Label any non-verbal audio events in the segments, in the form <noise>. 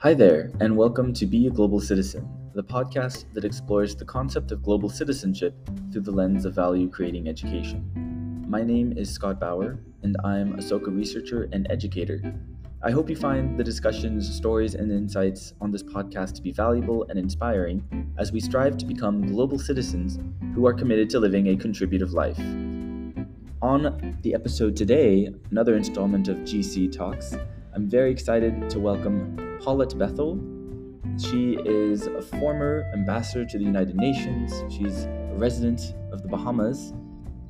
Hi there, and welcome to Be a Global Citizen, the podcast that explores the concept of global citizenship through the lens of value creating education. My name is Scott Bauer, and I'm a Soka researcher and educator. I hope you find the discussions, stories, and insights on this podcast to be valuable and inspiring as we strive to become global citizens who are committed to living a contributive life. On the episode today, another installment of GC Talks, I'm very excited to welcome Paulette Bethel. She is a former ambassador to the United Nations. She's a resident of the Bahamas.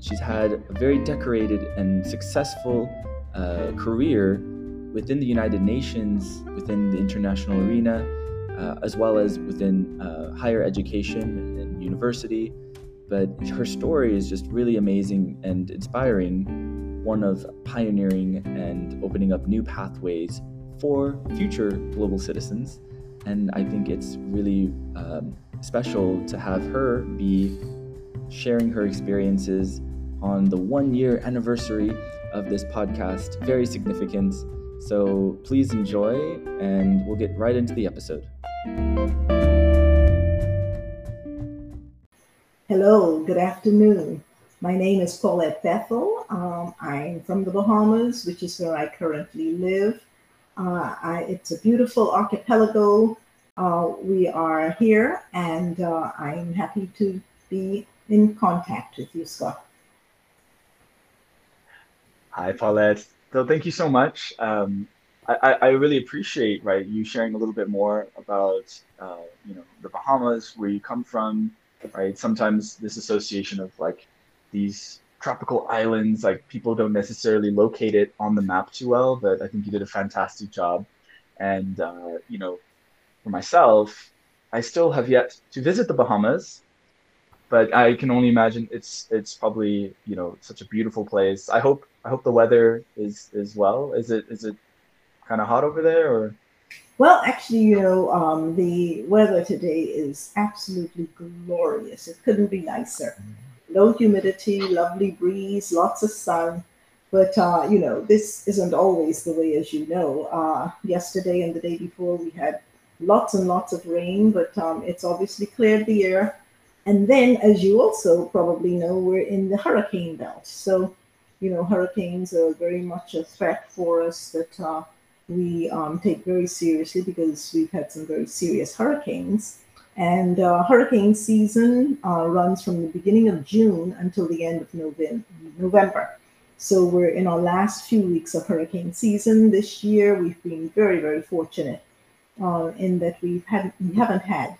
She's had a very decorated and successful uh, career within the United Nations, within the international arena, uh, as well as within uh, higher education and university. But her story is just really amazing and inspiring one of pioneering and opening up new pathways for future global citizens. And I think it's really um, special to have her be sharing her experiences on the one year anniversary of this podcast. Very significant. So please enjoy, and we'll get right into the episode. Hello, good afternoon. My name is Paulette Bethel. Um, I'm from the Bahamas, which is where I currently live. Uh, I, it's a beautiful archipelago. Uh, we are here, and uh, I'm happy to be in contact with you, Scott. Hi, Paulette. So thank you so much. Um, I, I, really appreciate right you sharing a little bit more about uh, you know the Bahamas, where you come from, right? Sometimes this association of like these tropical islands, like people don't necessarily locate it on the map too well, but I think you did a fantastic job. And, uh, you know, for myself, I still have yet to visit the Bahamas, but I can only imagine it's it's probably you know such a beautiful place. I hope I hope the weather is is well. Is it is it kind of hot over there or? Well, actually, you know, um, the weather today is absolutely glorious. It couldn't be nicer. Mm-hmm low humidity, lovely breeze, lots of sun. But, uh, you know, this isn't always the way, as you know. Uh, yesterday and the day before, we had lots and lots of rain, but um, it's obviously cleared the air. And then, as you also probably know, we're in the hurricane belt. So, you know, hurricanes are very much a threat for us that uh, we um, take very seriously because we've had some very serious hurricanes. And uh, hurricane season uh, runs from the beginning of June until the end of November. So we're in our last few weeks of hurricane season this year. We've been very, very fortunate uh, in that we've had we haven't had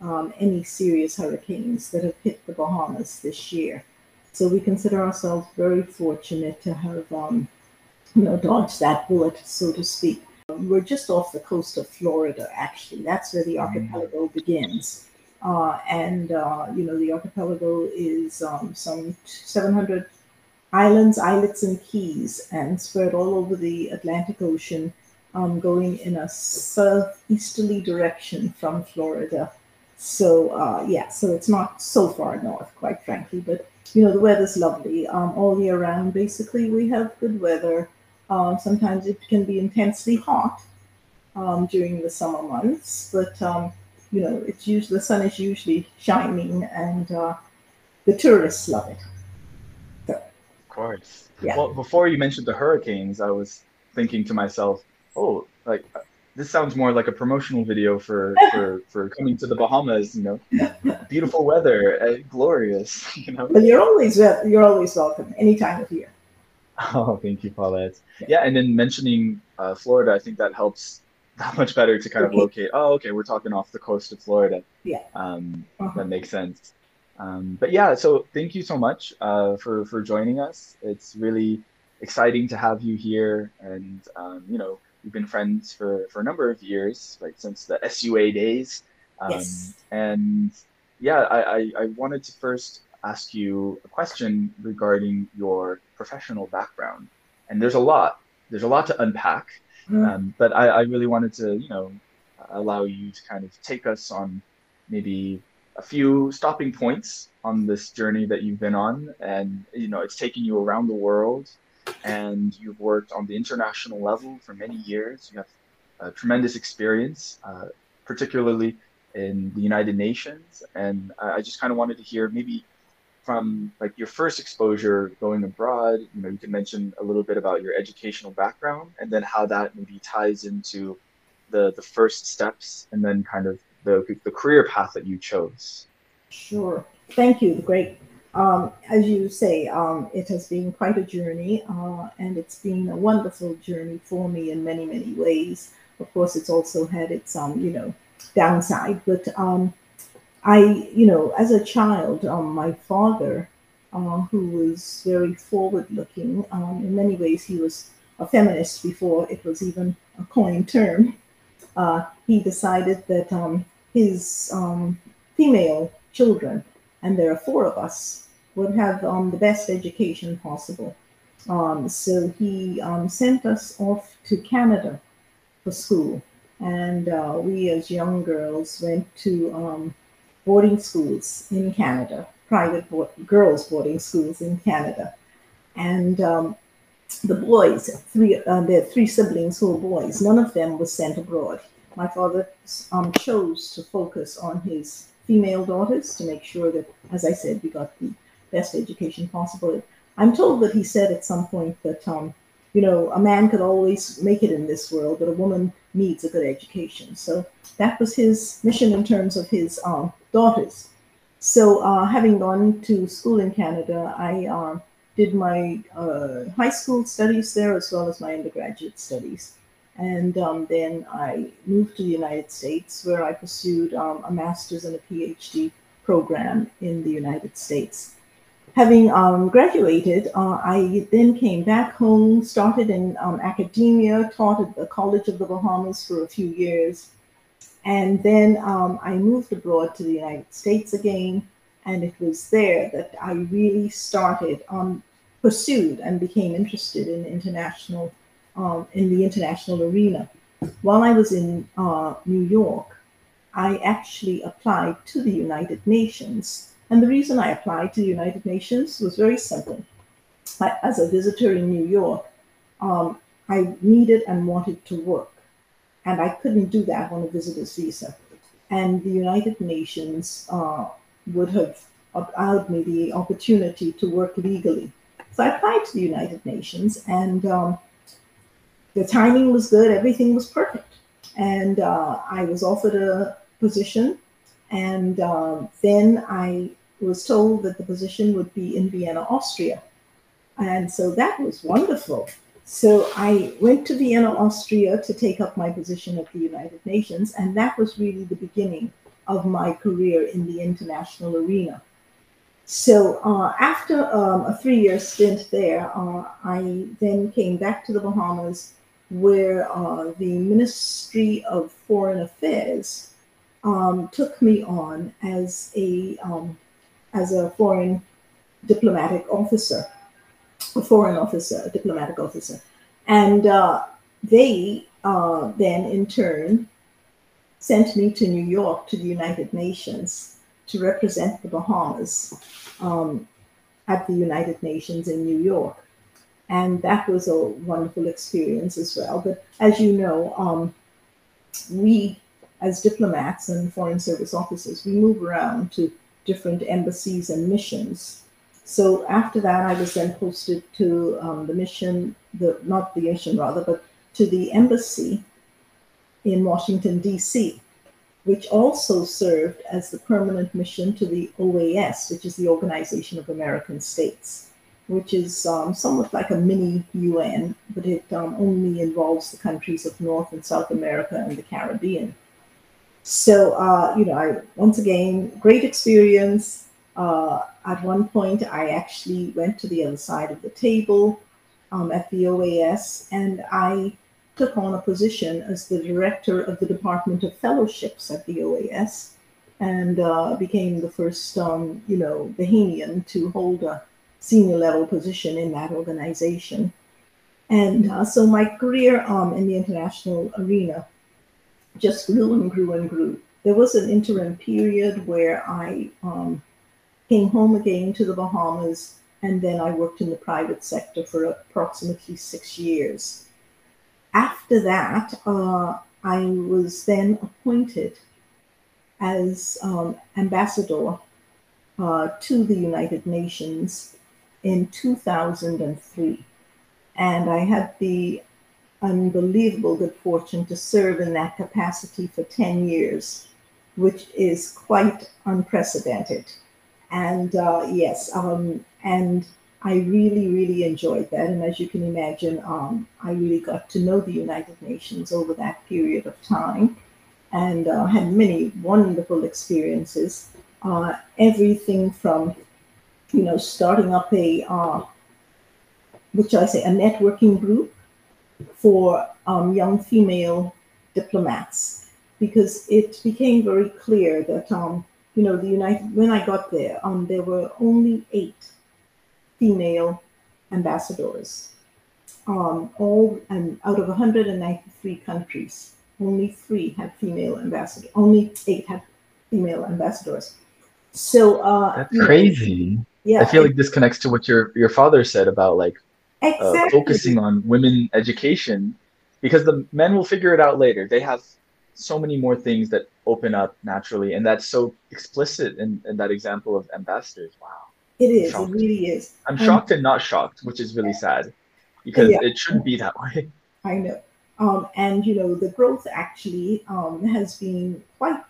um, any serious hurricanes that have hit the Bahamas this year. So we consider ourselves very fortunate to have um, you know dodged that bullet, so to speak. We're just off the coast of Florida, actually. That's where the mm. archipelago begins. Uh, and, uh, you know, the archipelago is um, some 700 islands, islets, and keys, and spread all over the Atlantic Ocean, um, going in a southeasterly direction from Florida. So, uh, yeah, so it's not so far north, quite frankly, but, you know, the weather's lovely um, all year round. Basically, we have good weather. Uh, sometimes it can be intensely hot um, during the summer months, but um, you know, it's usually the sun is usually shining, and uh, the tourists love it. So, of course. Yeah. Well, before you mentioned the hurricanes, I was thinking to myself, oh, like this sounds more like a promotional video for for <laughs> for coming to the Bahamas. You know, <laughs> beautiful weather, uh, glorious. <laughs> You know. Well, you're always you're always welcome any time of year. <laughs> Oh, thank you, Paulette. Yeah, yeah and then mentioning uh, Florida, I think that helps <laughs> that much better to kind of locate. Oh, okay, we're talking off the coast of Florida. Yeah. Um, uh-huh. That makes sense. Um, but yeah, so thank you so much uh, for for joining us. It's really exciting to have you here, and um, you know we've been friends for for a number of years, like since the SUA days. Um, yes. And yeah, I, I I wanted to first ask you a question regarding your professional background. And there's a lot, there's a lot to unpack. Mm-hmm. Um, but I, I really wanted to, you know, allow you to kind of take us on maybe a few stopping points on this journey that you've been on. And, you know, it's taken you around the world and you've worked on the international level for many years. You have a tremendous experience, uh, particularly in the United Nations. And I just kind of wanted to hear maybe from like your first exposure going abroad, you know, you can mention a little bit about your educational background and then how that maybe ties into the the first steps and then kind of the the career path that you chose. Sure. Thank you. Great. Um, as you say, um, it has been quite a journey, uh, and it's been a wonderful journey for me in many, many ways. Of course, it's also had its, um, you know, downside. But um, I, you know, as a child, um, my father, uh, who was very forward-looking, um, in many ways, he was a feminist before it was even a coined term. Uh, he decided that his female children, and there are four of us, would have um, the best education possible. Um, so he um, sent us off to Canada for school. And uh, we, as young girls, went to um, boarding schools in Canada, private girls' boarding schools in Canada. And um, the boys, three, uh, their three siblings who were boys, none of them was sent abroad. My father um, chose to focus on his female daughters to make sure that, as I said, we got the best education possible. I'm told that he said at some point that, um, you know, a man could always make it in this world, but a woman needs a good education. So that was his mission in terms of his um, daughters. So uh, having gone to school in Canada, I uh, did my uh, high school studies there as well as my undergraduate studies. And um, then I moved to the United States where I pursued um, a master's and a PhD program in the United States having um, graduated, uh, I then came back home, started in um, academia, taught at the College of the Bahamas for a few years. And then um, I moved abroad to the United States again. And it was there that I really started, um, pursued, and became interested in international, um, in the international arena. While I was in uh, New York, I actually applied to the United Nations and the reason I applied to the United Nations was very simple. I, as a visitor in New York, um, I needed and wanted to work, and I couldn't do that on a visitor's visa. And the United Nations uh, would have allowed me the opportunity to work legally. So I applied to the United Nations, and um, the timing was good, everything was perfect. And uh, I was offered a position and um, then I was told that the position would be in Vienna, Austria. And so that was wonderful. So I went to Vienna, Austria to take up my position at the United Nations. And that was really the beginning of my career in the international arena. So uh, after um, a three year stint there, uh, I then came back to the Bahamas where uh, the Ministry of Foreign Affairs um, took me on as a um, as a foreign diplomatic officer, a foreign officer, a diplomatic officer, and uh, they uh, then in turn sent me to New York to the United Nations to represent the Bahamas um, at the United Nations in New York. And that was a wonderful experience as well. But as you know, um, we as diplomats and foreign service officers, we move around to different embassies and missions. So after that, I was then posted to um, the mission, the not the mission rather, but to the embassy in Washington D.C., which also served as the permanent mission to the OAS, which is the Organization of American States, which is um, somewhat like a mini UN, but it um, only involves the countries of North and South America and the Caribbean. So, uh, you know, I once again, great experience. Uh, at one point, I actually went to the other side of the table um, at the OAS and I took on a position as the director of the Department of Fellowships at the OAS and uh, became the first, um, you know, Bahamian to hold a senior level position in that organization. And uh, so my career um, in the international arena just grew and grew and grew. There was an interim period where I um, came home again to the Bahamas, and then I worked in the private sector for approximately six years. after that, uh, I was then appointed as um, ambassador uh, to the United Nations in 2003. And I had the unbelievable good fortune to serve in that capacity for 10 years, which is quite unprecedented. And uh, yes, um, and I really, really enjoyed that. And as you can imagine, um, I really got to know the United Nations over that period of time and uh, had many wonderful experiences. Uh, everything from, you know, starting up a, uh, which I say, a networking group for um, young female diplomats, because it became very clear that, um, you know, the United, when I got there, um, there were only eight female ambassadors, um, all and out of 193 countries, only three had female ambassadors. Only eight had female ambassadors. So uh, that's crazy. Yeah, I feel like this connects to what your your father said about like exactly. uh, focusing on women education, because the men will figure it out later. They have so many more things that open up naturally, and that's so explicit in, in that example of ambassadors. Wow. It is. It really is. I'm shocked and not shocked, which is really sad because yeah. it shouldn't be that way. <laughs> I know. Um, and you know, the growth actually um, has been quite.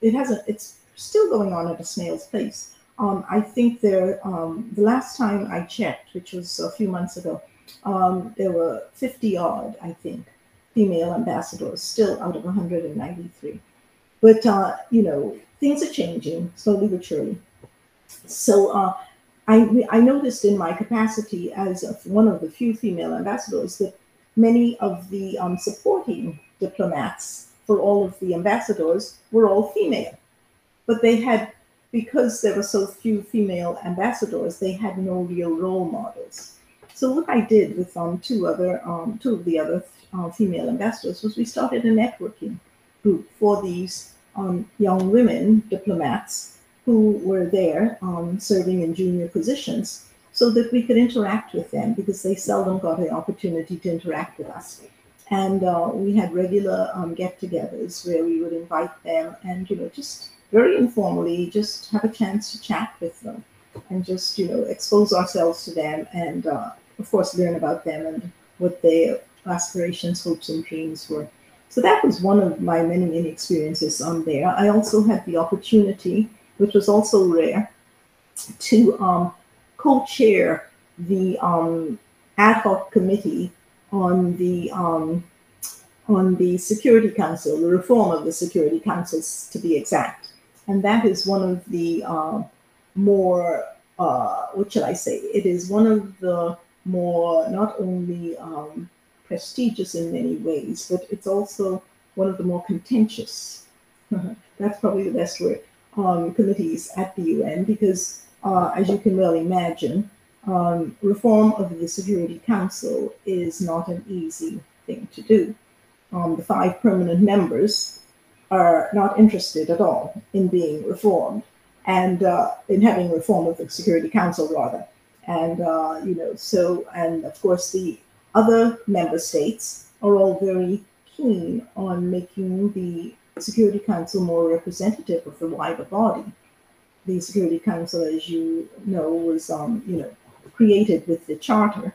It hasn't. It's still going on at a snail's pace. Um, I think there. Um, the last time I checked, which was a few months ago, um, there were 50 odd, I think, female ambassadors still out of 193. But uh, you know, things are changing slowly but surely. So uh, I, I noticed in my capacity as one of the few female ambassadors that many of the um, supporting diplomats for all of the ambassadors were all female. But they had, because there were so few female ambassadors, they had no real role models. So what I did with um, two other, um, two of the other uh, female ambassadors was we started a networking group for these um, young women diplomats who were there um, serving in junior positions so that we could interact with them because they seldom got the opportunity to interact with us. And uh, we had regular um, get-togethers where we would invite them and, you know, just very informally, just have a chance to chat with them and just, you know, expose ourselves to them and, uh, of course, learn about them and what their aspirations, hopes, and dreams were. So that was one of my many, many experiences on there. I also had the opportunity which was also rare, to um, co-chair the um, ad hoc committee on the um, on the Security Council, the reform of the Security Councils to be exact, and that is one of the uh, more uh, what should I say? It is one of the more not only um, prestigious in many ways, but it's also one of the more contentious. <laughs> That's probably the best word um, committees at the UN because, uh, as you can well imagine, um, reform of the Security Council is not an easy thing to do. Um, the five permanent members are not interested at all in being reformed and uh, in having reform of the Security Council, rather. And, uh, you know, so, and of course, the other member states are all very keen on making the Security Council more representative of the wider body. The Security Council, as you know, was um, you know created with the charter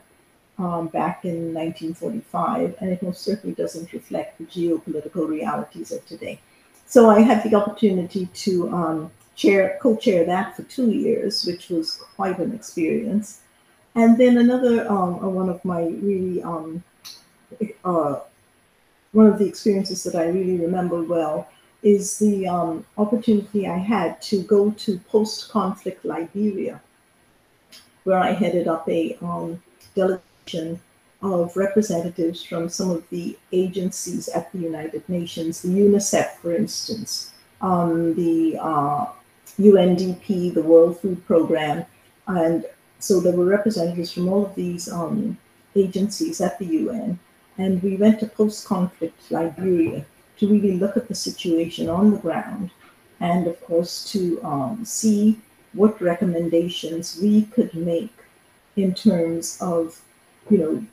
um, back in 1945, and it most certainly doesn't reflect the geopolitical realities of today. So I had the opportunity to um, chair, co-chair that for two years, which was quite an experience. And then another um, one of my really um, uh, one of the experiences that I really remember well is the um, opportunity I had to go to post conflict Liberia, where I headed up a um, delegation of representatives from some of the agencies at the United Nations, the UNICEF, for instance, um, the uh, UNDP, the World Food Programme. And so there were representatives from all of these um, agencies at the UN and we went to post conflict Liberia to really look at the situation on the ground and, of course, to um, see what recommendations we could make in terms of, you know,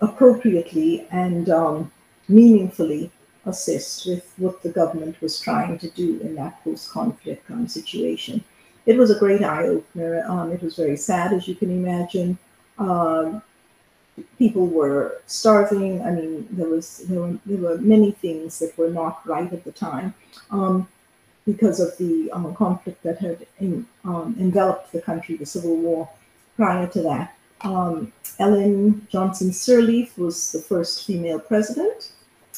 appropriately and um, meaningfully assist with what the government was trying to do in that post-conflict um, situation. It was a great eye-opener. Um, it was very sad, as you can imagine. Um, people were starving. I mean, there was there were, there were many things that were not right at the time um, because of the um, conflict that had in, enveloped the country, the Civil War. Prior to that, Ellen Johnson Sirleaf was the first female president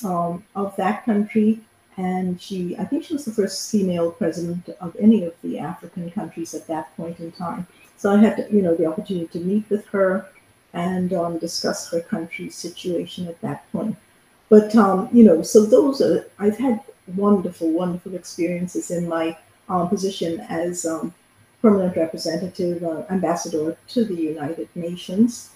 um, of that country. And she, I think she was the first female president of any of the African countries at that point in time. So I had, you know, the opportunity to meet with her and um, discuss her country's situation at that point. But, um, you know, so those are, I've had wonderful, wonderful experiences in my um, position as um, permanent representative, uh, ambassador to the United Nations.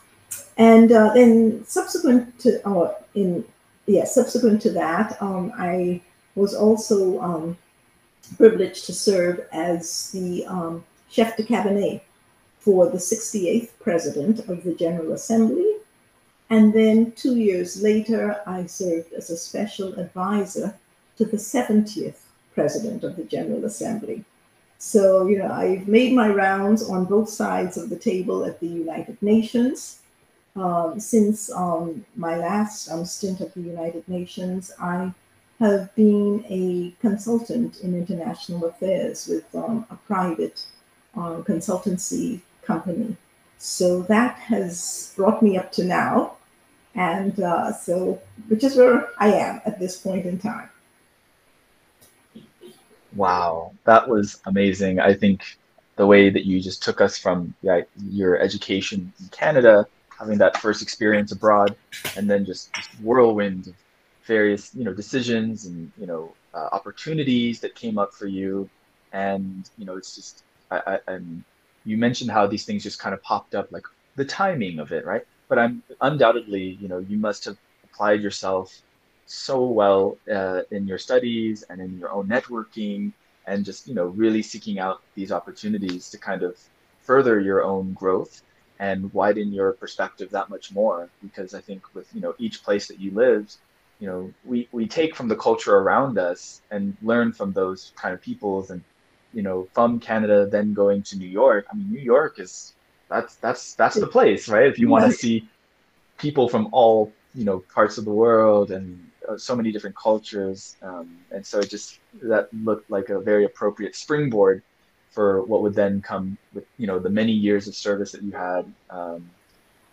And uh, then subsequent to, uh, in yes, subsequent to that, um, I was also um, privileged to serve as the um, chef de cabinet for the 68th president of the General Assembly. And then two years later, I served as a special advisor to the 70th president of the General Assembly. So, you know, I've made my rounds on both sides of the table at the United Nations. Um, since um, my last um, stint at the United Nations, I have been a consultant in international affairs with um, a private uh, consultancy company. So that has brought me up to now. And uh, so, which is where I am at this point in time. Wow, that was amazing. I think the way that you just took us from yeah, your education in Canada having that first experience abroad, and then just whirlwind of various you know decisions and you know uh, opportunities that came up for you, and you know it's just I, I and you mentioned how these things just kind of popped up like the timing of it, right? But I'm undoubtedly you know you must have applied yourself so well uh, in your studies and in your own networking and just you know really seeking out these opportunities to kind of further your own growth and widen your perspective that much more. Because i think with you know each place that you lived you know we we take from the culture around us and learn from those kind of peoples and you know from canada then going to new york. I mean new york is that's that's that's the place right? If you want to see people from all you know parts of the world and so many different cultures um, and so it just that looked like a very appropriate springboard for what would then come with you know the many years of service that you had um,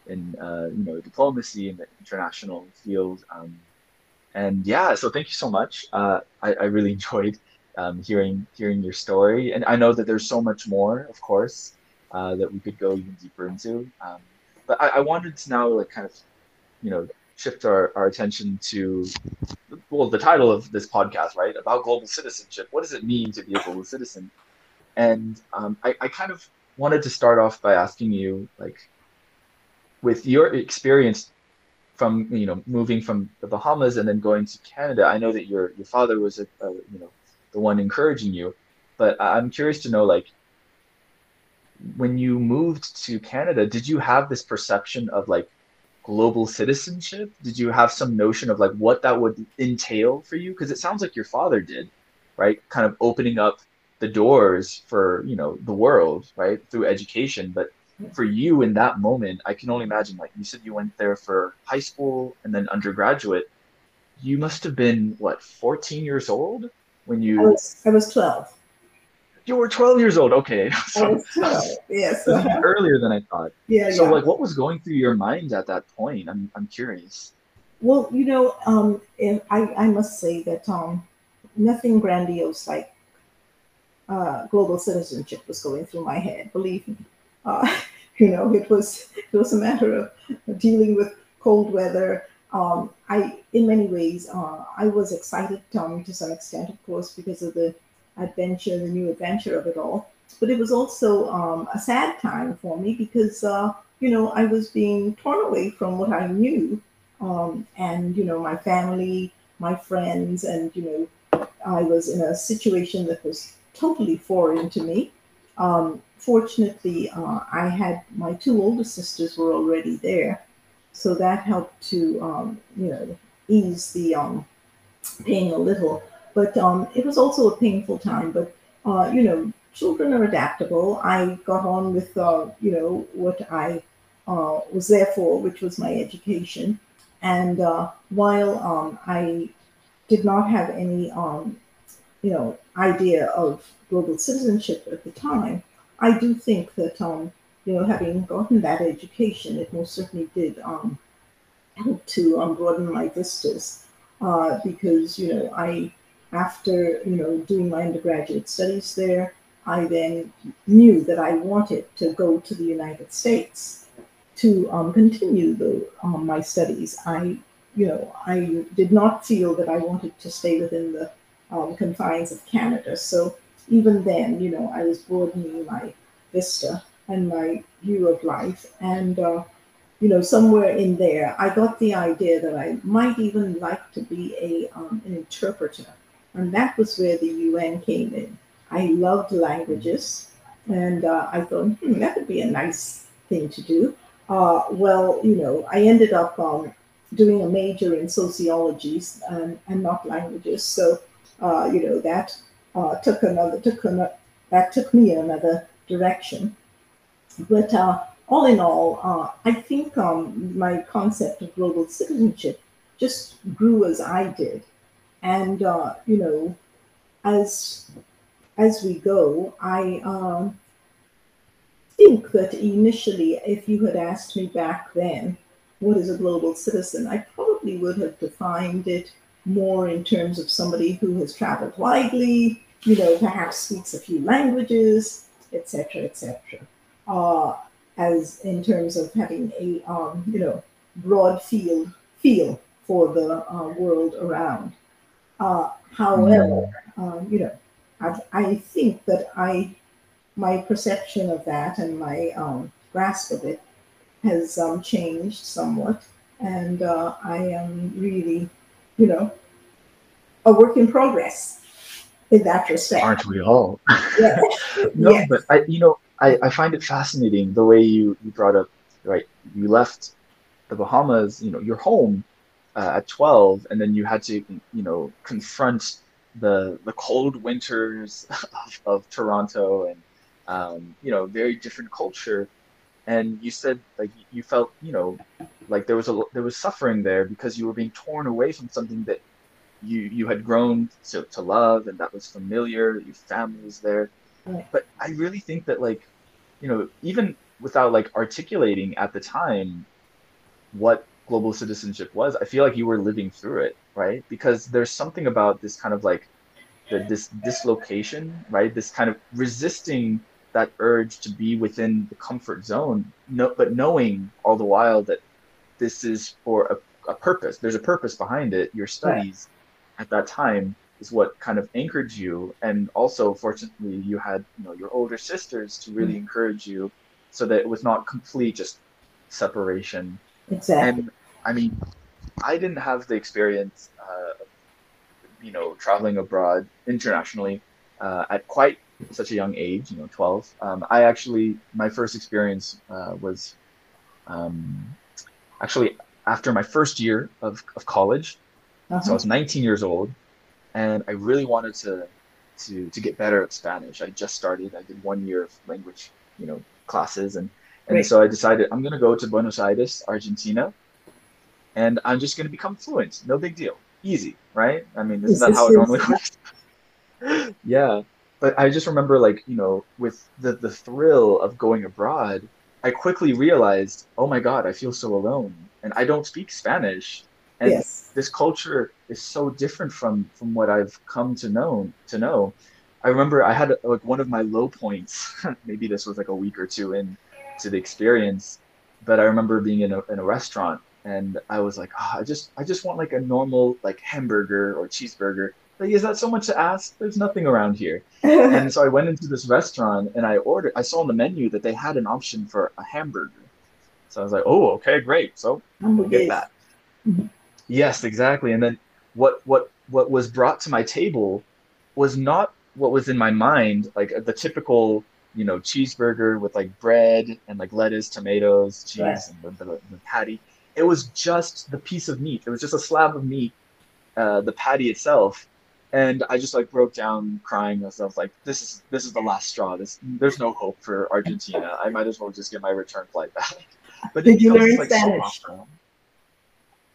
in uh, you know diplomacy in the international field. Um, and yeah, so thank you so much. Uh, I, I, really <laughs> enjoyed um, hearing hearing your story, and I know that there's so much more, of course, uh, that we could go even deeper into. Um, but I, I wanted to now like kind of you know shift our, our attention to well the title of this podcast right about global citizenship what does it mean to be a global citizen and um, I, I kind of wanted to start off by asking you, like, with your experience from you know moving from the Bahamas and then going to Canada. I know that your your father was a, a you know the one encouraging you, but I'm curious to know like when you moved to Canada, did you have this perception of like global citizenship? Did you have some notion of like what that would entail for you? Because it sounds like your father did, right? Kind of opening up the doors for you know the world right through education but for you in that moment i can only imagine like you said you went there for high school and then undergraduate you must have been what 14 years old when you i was, I was 12 you were 12 years old okay <laughs> so, I was 12. yes earlier than i thought yeah so yeah. like what was going through your mind at that point i'm, I'm curious well you know um, I, I must say that um, nothing grandiose like uh, global citizenship was going through my head. Believe me, uh, <laughs> you know, it was it was a matter of dealing with cold weather. Um, I, in many ways, uh, I was excited um, to some extent, of course, because of the adventure, the new adventure of it all. But it was also um, a sad time for me because, uh, you know, I was being torn away from what I knew, um, and you know, my family, my friends, and you know, I was in a situation that was totally foreign to me. Um, fortunately, uh, I had my two older sisters were already there, so that helped to um, you know ease the um, pain a little. But um, it was also a painful time. But uh, you know, children are adaptable. I got on with uh, you know what I uh, was there for, which was my education. And uh, while um, I did not have any um, you know idea of global citizenship at the time, I do think that um, you know having gotten that education, it most certainly did um, help to um, broaden my vistas uh, because you know I after you know doing my undergraduate studies there, I then knew that I wanted to go to the United States to um, continue the um, my studies. I you know I did not feel that I wanted to stay within the um, confines of Canada. So even then, you know, I was broadening my vista and my view of life and. Uh, you know, somewhere in there, I got the idea that I might even like to be a um, an interpreter, and that was where the UN came in. I loved languages, and uh, I thought hmm, that would be a nice thing to do. Uh, well, you know, I ended up um, doing a major in sociology and, and not languages, so uh, you know that uh, took another took another that took me another direction. But uh, all in all, uh, I think um, my concept of global citizenship just grew as I did, and uh, you know, as as we go, I um, think that initially, if you had asked me back then, what is a global citizen, I probably would have defined it more in terms of somebody who has traveled widely, you know, perhaps speaks a few languages, etc., etc. Uh, as in terms of having a um, you know broad field feel for the uh, world around. Uh, however, um, you know, I, I, think that I my perception of that and my um, grasp of it has um, changed somewhat, and uh, I am really, you know, a work in progress in that respect. Aren't we all? <laughs> Yeah. <laughs> no, yes. but I, you know, I, I find it fascinating the way you, you brought up, right? You left the Bahamas, you know, your home uh, at 12, and then you had to, you know, confront the the cold winters <laughs> of, of Toronto and, um, you know, very different culture. And you said like you felt, you know, like there was a there was suffering there because you were being torn away from something that you you had grown to, to love and that was familiar. Your family was there. But I really think that like you know, even without like articulating at the time what global citizenship was, I feel like you were living through it, right? Because there's something about this kind of like the, this dislocation, right? This kind of resisting that urge to be within the comfort zone, no, but knowing all the while that this is for a, a purpose. There's a purpose behind it. Your studies right. at that time is what kind of anchored you and also fortunately you had you know your older sisters to really mm-hmm. encourage you so that it was not complete just separation exactly and i mean i didn't have the experience uh, you know traveling abroad internationally uh, at quite such a young age you know 12 um, i actually my first experience uh, was um, actually after my first year of, of college uh-huh. so i was 19 years old and I really wanted to to to get better at Spanish. I just started. I did one year of language, you know, classes, and and right. so I decided I'm gonna go to Buenos Aires, Argentina, and I'm just gonna become fluent. No big deal, easy, right? I mean, this isn't that how it normally <laughs> works? yeah, but I just remember, like you know, with the the thrill of going abroad, I quickly realized, oh my God, I feel so alone, and I don't speak Spanish and yes. this culture is so different from from what I've come to know to know. I remember I had like one of my low points. <laughs> maybe this was like a week or two in to the experience, but I remember being in a in a restaurant and I was like, oh, I just I just want like a normal like hamburger or cheeseburger. Like, is that so much to ask? There's nothing around here. <laughs> and so I went into this restaurant and I ordered. I saw on the menu that they had an option for a hamburger. So I was like, oh, okay, great. So we'll get that. Yes, exactly. And then what what what was brought to my table was not what was in my mind, like the typical, you know, cheeseburger with like bread and like lettuce, tomatoes, cheese, right. and the, the, the, patty. it was just the piece of meat. It was just a slab of meat, uh, the patty itself, and I just like broke down crying myself like this is this is the last straw. This there's no hope for Argentina. I might as well just get my return flight back. <laughs> But did you learn like, Spanish? So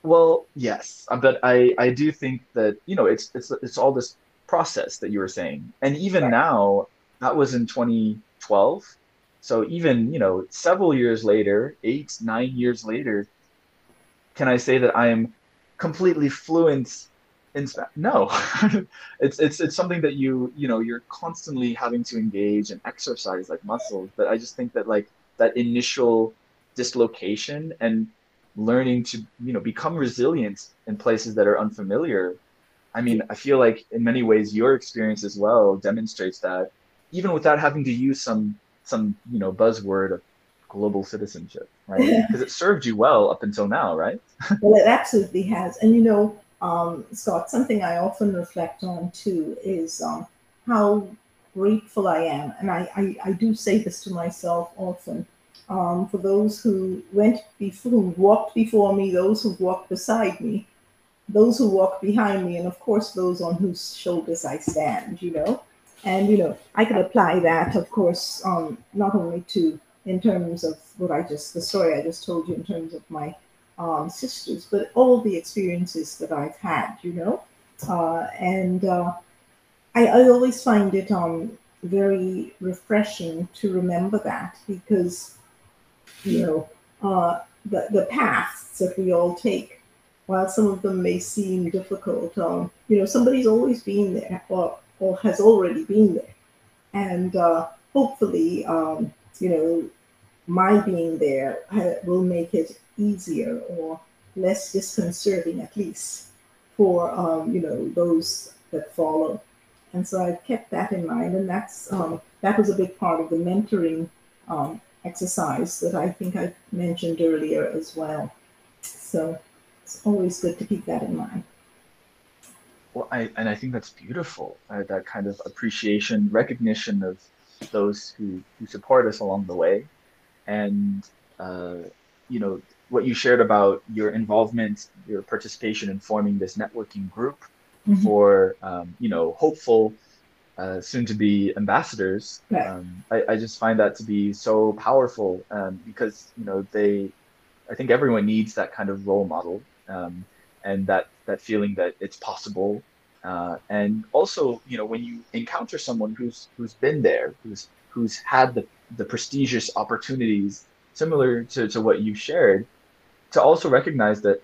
well, yes, uh, but I I do think that you know it's it's it's all this process that you were saying, and even right. now that was in 2012. So even you know several years later, eight nine years later, can I say that I am completely fluent in Spanish? No, <laughs> it's it's it's something that you you know you're constantly having to engage and exercise like muscles. But I just think that like that initial dislocation and learning to you know become resilient in places that are unfamiliar i mean i feel like in many ways your experience as well demonstrates that even without having to use some some you know buzzword of global citizenship right? Because it served you well up until now right? <laughs> Well it absolutely has. And you know um, scott something i often reflect on too is um, how grateful i am. And I, I i do say this to myself often um, for those who went before, who walked before me, those who walked beside me, those who walked behind me, and of course those on whose shoulders I stand. You know, and you know I could apply that, of course, um, not only to in terms of what I just the story I just told you in terms of my um, sisters, but all the experiences that I've had. You know, uh, and uh, I, I always find it um, very refreshing to remember that because you know, uh, the, the paths that we all take, while some of them may seem difficult, um, you know, somebody's always been there or, or has already been there. And uh, hopefully, um, you know, my being there will make it easier or less disconcerting, at least for, um, you know, those that follow. And so I've kept that in mind. And that's, um, that was a big part of the mentoring um, exercise that I think I mentioned earlier as well. So it's always good to keep that in mind. Well, I, and I think that's beautiful, uh, that kind of appreciation, recognition of those who, who support us along the way. And, uh, you know, what you shared about your involvement, your participation in forming this networking group mm-hmm. for, um, you know, hopeful uh, soon to be ambassadors, um, I, I, just find that to be so powerful um, because you know they, I think everyone needs that kind of role model um, and that that feeling that it's possible. Uh, and also, you know, when you encounter someone who's who's been there, who's who's had the the prestigious opportunities similar to, to what you've shared, to also recognize that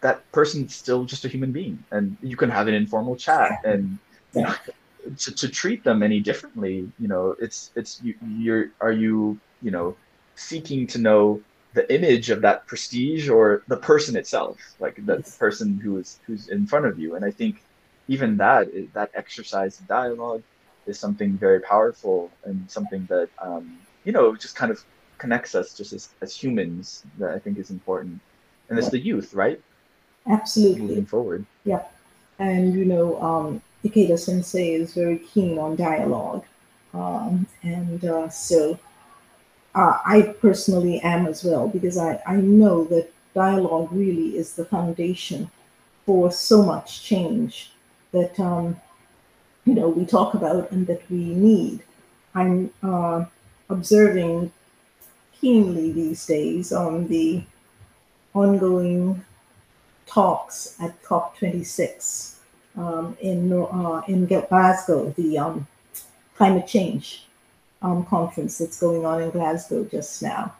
that person's still just a human being, and you can have an informal chat and. You know, to, to treat them any differently you know it's it's you, you're are you you know seeking to know the image of that prestige or the person itself like the person who is who's in front of you. And i think even that that exercise in dialogue is something very powerful and something that um, you know just kind of connects us just as, as humans that i think is important. And it's the youth right? Absolutely. Moving forward. Yeah. And you know um, Ikeda Sensei is very keen on dialogue. Um, and uh, so uh, I personally am as well, because I, I know that dialogue really is the foundation for so much change that, um, you know, we talk about and that we need. I'm uh, observing keenly these days on the ongoing talks at COP26 um, in uh, in Glasgow, the um, climate change um, conference that's going on in Glasgow just now,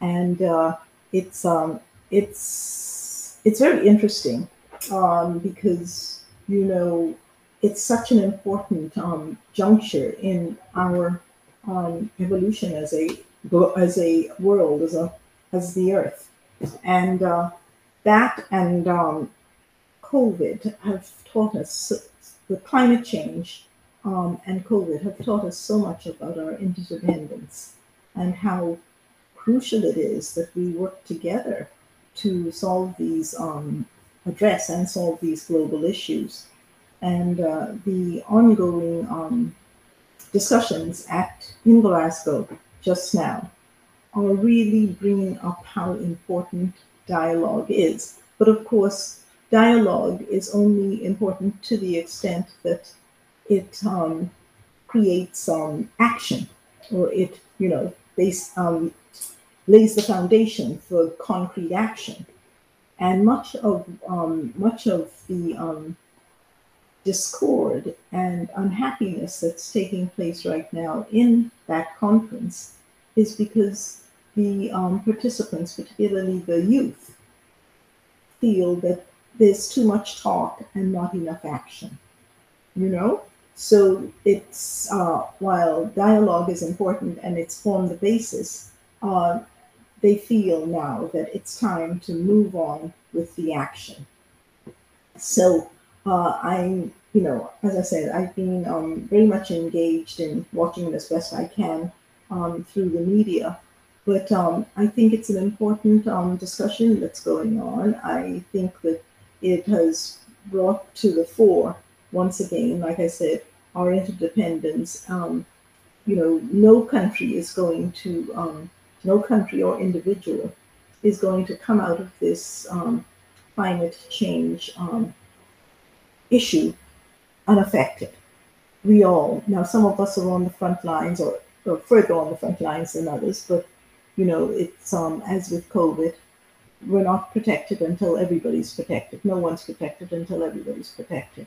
and uh, it's um, it's it's very interesting um, because you know it's such an important um, juncture in our evolution as a as a world as a as the earth, and uh, that and COVID have taught us, the climate change um, and COVID have taught us so much about our interdependence and how crucial it is that we work together to solve these, um, address and solve these global issues. And uh, the ongoing um, discussions at in Glasgow just now are really bringing up how important dialogue is. But of course, dialogue is only important to the extent that it um, creates um, action or it, you know, um, lays the foundation for concrete action. And much of um, much of the um, discord and unhappiness that's taking place right now in that conference is because the um, participants, particularly the youth, feel that there's too much talk and not enough action. You know? So it's uh, while dialogue is important and it's formed the basis, uh, they feel now that it's time to move on with the action. So uh, I'm, you know, as I said, I've been um, very much engaged in watching as best I can um, through the media. But um, I think it's an important um, discussion that's going on. I think that it has brought to the fore, once again, like I said, our interdependence. Um, you know, no country is going to, um, no country or individual is going to come out of this climate change issue unaffected. We all, now some of us are on the front lines or, or further on the front lines than others, but you know, it's um, as with COVID, we're not protected until everybody's protected. No one's protected until everybody's protected.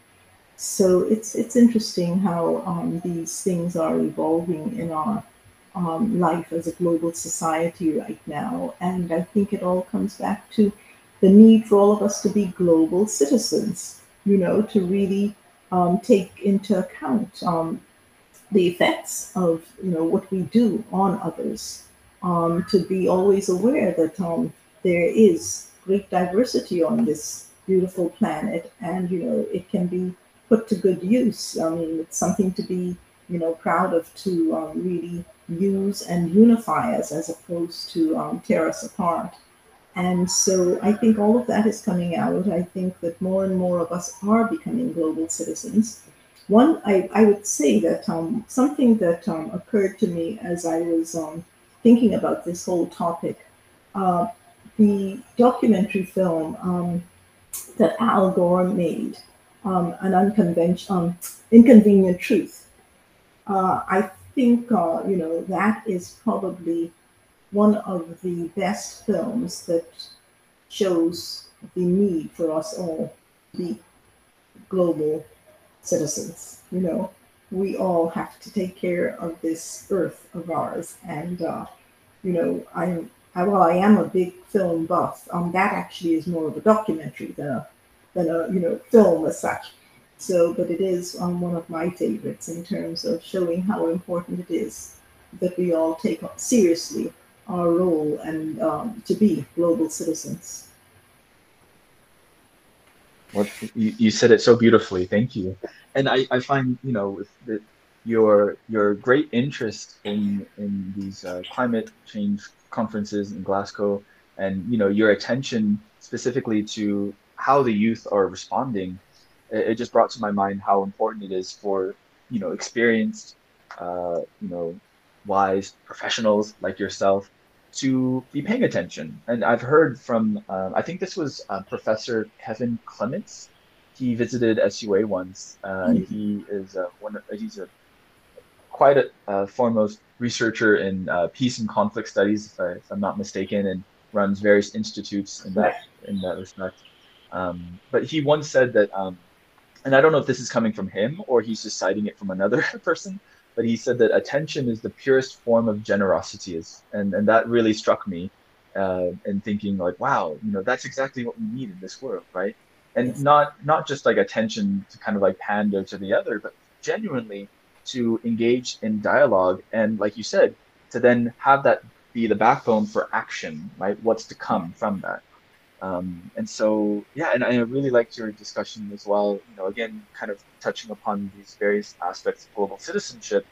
So it's it's interesting how um, these things are evolving in our um, life as a global society right now, and I think it all comes back to the need for all of us to be global citizens you know, to really um, take into account um, the effects of, you know, what we do on others, um, to be always aware that um, there is great diversity on this beautiful planet. And, you know, it can be put to good use. I mean, it's something to be, you know, proud of to um, really use and unify us as opposed to um, tear us apart. And so I think all of that is coming out. I think that more and more of us are becoming global citizens. One, I, I would say that um, something that um, occurred to me as I was um, thinking about this whole topic, uh, the documentary film um, that Al Gore made, um, An Unconventional, um, Inconvenient Truth. Uh, I think, uh, you know, that is probably one of the best films that shows the need for us all to be global citizens. You know, we all have to take care of this earth of ours. And, uh, you know, I'm, I, while I am a big film buff, um, that actually is more of a documentary than a, than a, you know, film as such. So, but it is um, one of my favorites in terms of showing how important it is that we all take seriously our role and um, to be global citizens. What you, you said it so beautifully. Thank you. And I, I find you know that your your great interest in in these uh, climate change conferences in Glasgow, and you know your attention specifically to how the youth are responding, it, it just brought to my mind how important it is for you know experienced, uh, you know, wise professionals like yourself to be paying attention. And I've heard from, uh, I think this was uh, Professor Kevin Clements. He visited SUA once. Uh, mm-hmm. He is one. He's a quite a foremost researcher in uh, peace and conflict studies, if, I, am not mistaken, and runs various institutes in that in that respect. Um, but he once said that, um, and I don't know if this is coming from him or he's just citing it from another <laughs> person, but he said that attention is the purest form of generosity is and and that really struck me uh, and thinking like wow you know that's exactly what we need in this world right? And not not just like attention to kind of like pander to the other but genuinely to engage in dialogue and like you said to then have that be the backbone for action right? What's to come from that um, and so yeah and i really liked your discussion as well you know again kind of touching upon these various aspects of global citizenship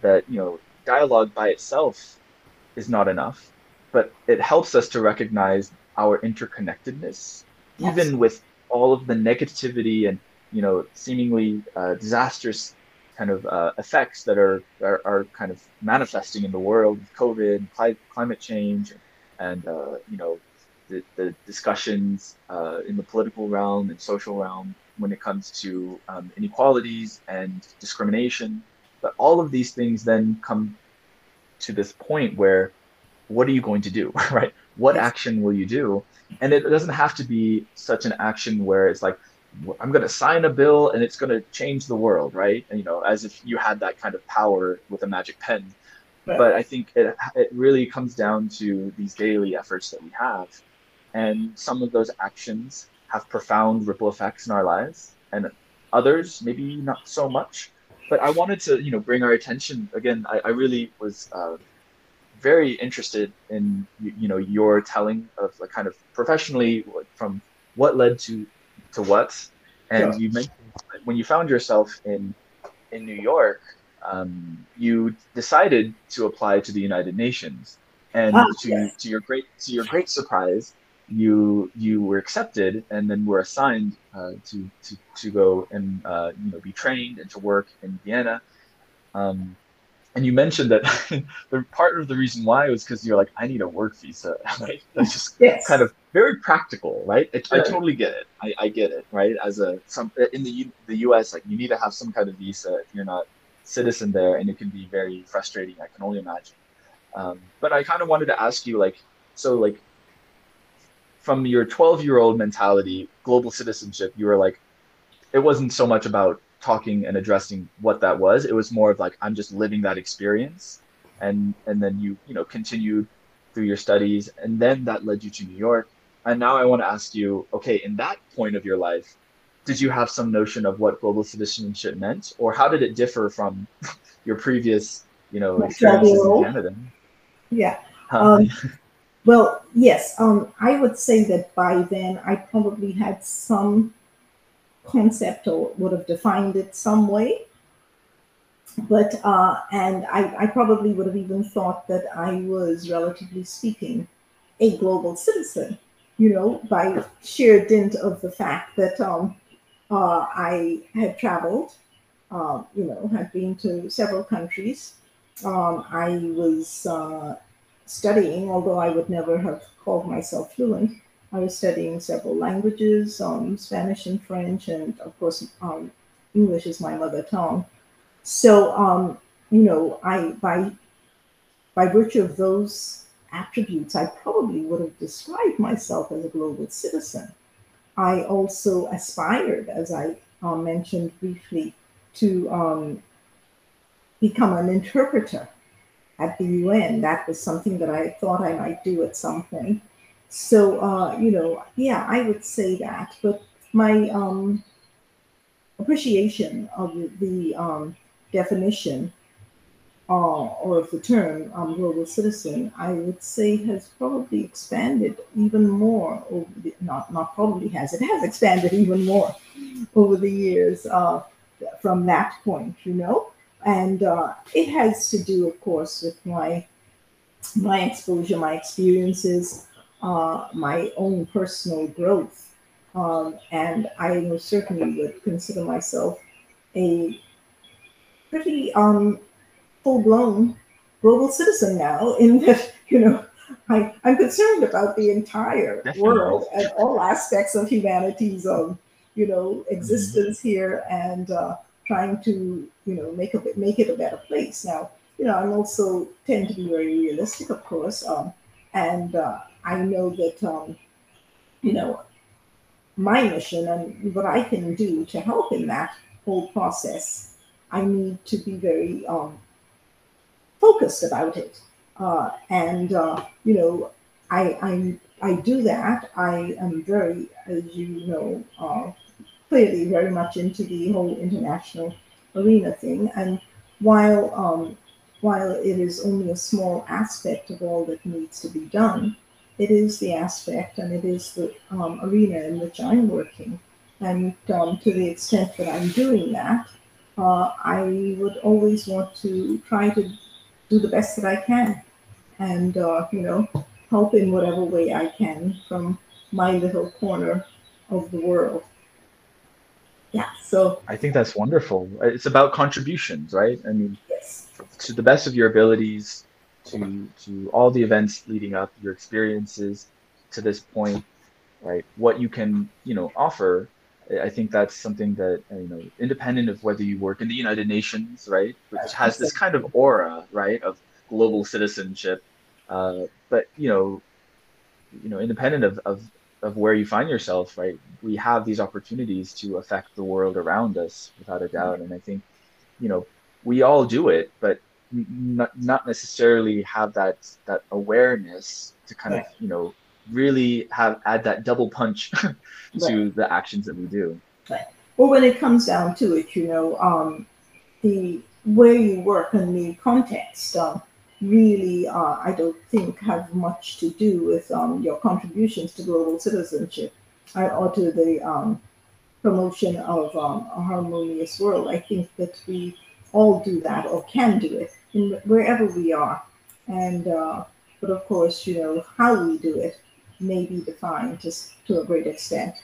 that you know dialogue by itself is not enough but it helps us to recognize our interconnectedness yes. even with all of the negativity and you know seemingly uh, disastrous kind of uh, effects that are, are, are kind of manifesting in the world covid cli- climate change and uh, you know the, the discussions uh, in the political realm and social realm when it comes to um, inequalities and discrimination. But all of these things then come to this point where what are you going to do, <laughs> right? What action will you do? And it doesn't have to be such an action where it's like, I'm going to sign a bill and it's going to change the world, right? And, you know, as if you had that kind of power with a magic pen. But I think it, it really comes down to these daily efforts that we have. And some of those actions have profound ripple effects in our lives, and others maybe not so much. But I wanted to, you know, bring our attention again. I, I really was uh, very interested in, you, you know, your telling of like kind of professionally from what led to to what. And yeah. you mentioned when you found yourself in in New York, um, you decided to apply to the United Nations, and ah, to, yes. to your great to your great surprise, you you were accepted and then were assigned uh, to, to to go and uh, you know be trained and to work in Vienna. Um, and you mentioned that <laughs> the part of the reason why was because you're like, I need a work visa, <laughs> right? That's just yes. kind of very practical, right? I, I totally get it. I, I, get it, right? As a some in the U, the U.S., like you need to have some kind of visa if you're not citizen there, and it can be very frustrating. I can only imagine. Um, but I kind of wanted to ask you, like, so like from your 12 year old mentality, global citizenship, you were like, it wasn't so much about talking and addressing what that was. It was more of like, I'm just living that experience. And, and then you, you know, continued through your studies and then that led you to New York. And now I want to ask you, okay, in that point of your life, did you have some notion of what global citizenship meant or how did it differ from <laughs> your previous, you know, experiences in Canada? Yeah. Um, <laughs> well, yes, um, I would say that by then I probably had some concept or would have defined it some way. But, uh, and I, I probably would have even thought that I was, relatively speaking, a global citizen, you know, by sheer dint of the fact that um, uh, I had traveled, uh, you know, had been to several countries. Um, I was uh, studying, although I would never have called myself fluent. I was studying several languages, um, Spanish and French, and of course, um, English is my mother tongue. So, um, you know, I by by virtue of those attributes, I probably would have described myself as a global citizen. I also aspired, as I uh, mentioned briefly, to um, become an interpreter at the UN. That was something that I thought I might do at some point. So, uh, you know, yeah, I would say that. But my um, appreciation of the um, definition uh, or of the term um, global citizen, I would say has probably expanded even more. Over the, not not probably has it has expanded <laughs> even more over the years uh, from that point. You know, and uh, it has to do, of course, with my my exposure, my experiences, uh, my own personal growth, um, and I most certainly would consider myself a pretty um, full-blown global citizen now. <laughs> In that, you know, I, I'm concerned about the entire Definitely. world and all aspects of humanity's, um, you know, existence mm-hmm. here, and uh, trying to you know make a make it a better place. Now, you know, I'm also tend to be very realistic, of course, um, and uh, I know that um, you know my mission and what I can do to help in that whole process. I need to be very um, focused about it, uh, and uh, you know, I I I do that. I am very, as you know, uh, clearly very much into the whole international arena thing. And while um, while it is only a small aspect of all that needs to be done, it is the aspect and it is the um, arena in which I'm working. And um, to the extent that I'm doing that, uh, I would always want to try to do the best that I can and, uh, you know, help in whatever way I can from my little corner of the world yeah so i think that's wonderful it's about contributions right i mean yes. to the best of your abilities to to all the events leading up your experiences to this point, right? What you can, you know, offer. I think that's something that you know, independent of whether you work in the United Nations, right, which has this kind of aura, right, of global citizenship. Uh, but you know, you know, independent of, of of where you find yourself, right, we have these opportunities to affect the world around us without a doubt. And I think, you know, we all do it, but not not necessarily have that that awareness to kind of you know really have add that double punch <laughs> to right. the actions that we do. Right. Well, when it comes down to it, you know, um, the where you work and the context um, really, uh, I don't think, have much to do with um, your contributions to global citizenship or to the um, promotion of um, a harmonious world. I think that we all do that or can do it in wherever we are. And uh, but of course, you know how we do it may be defined just to a great extent.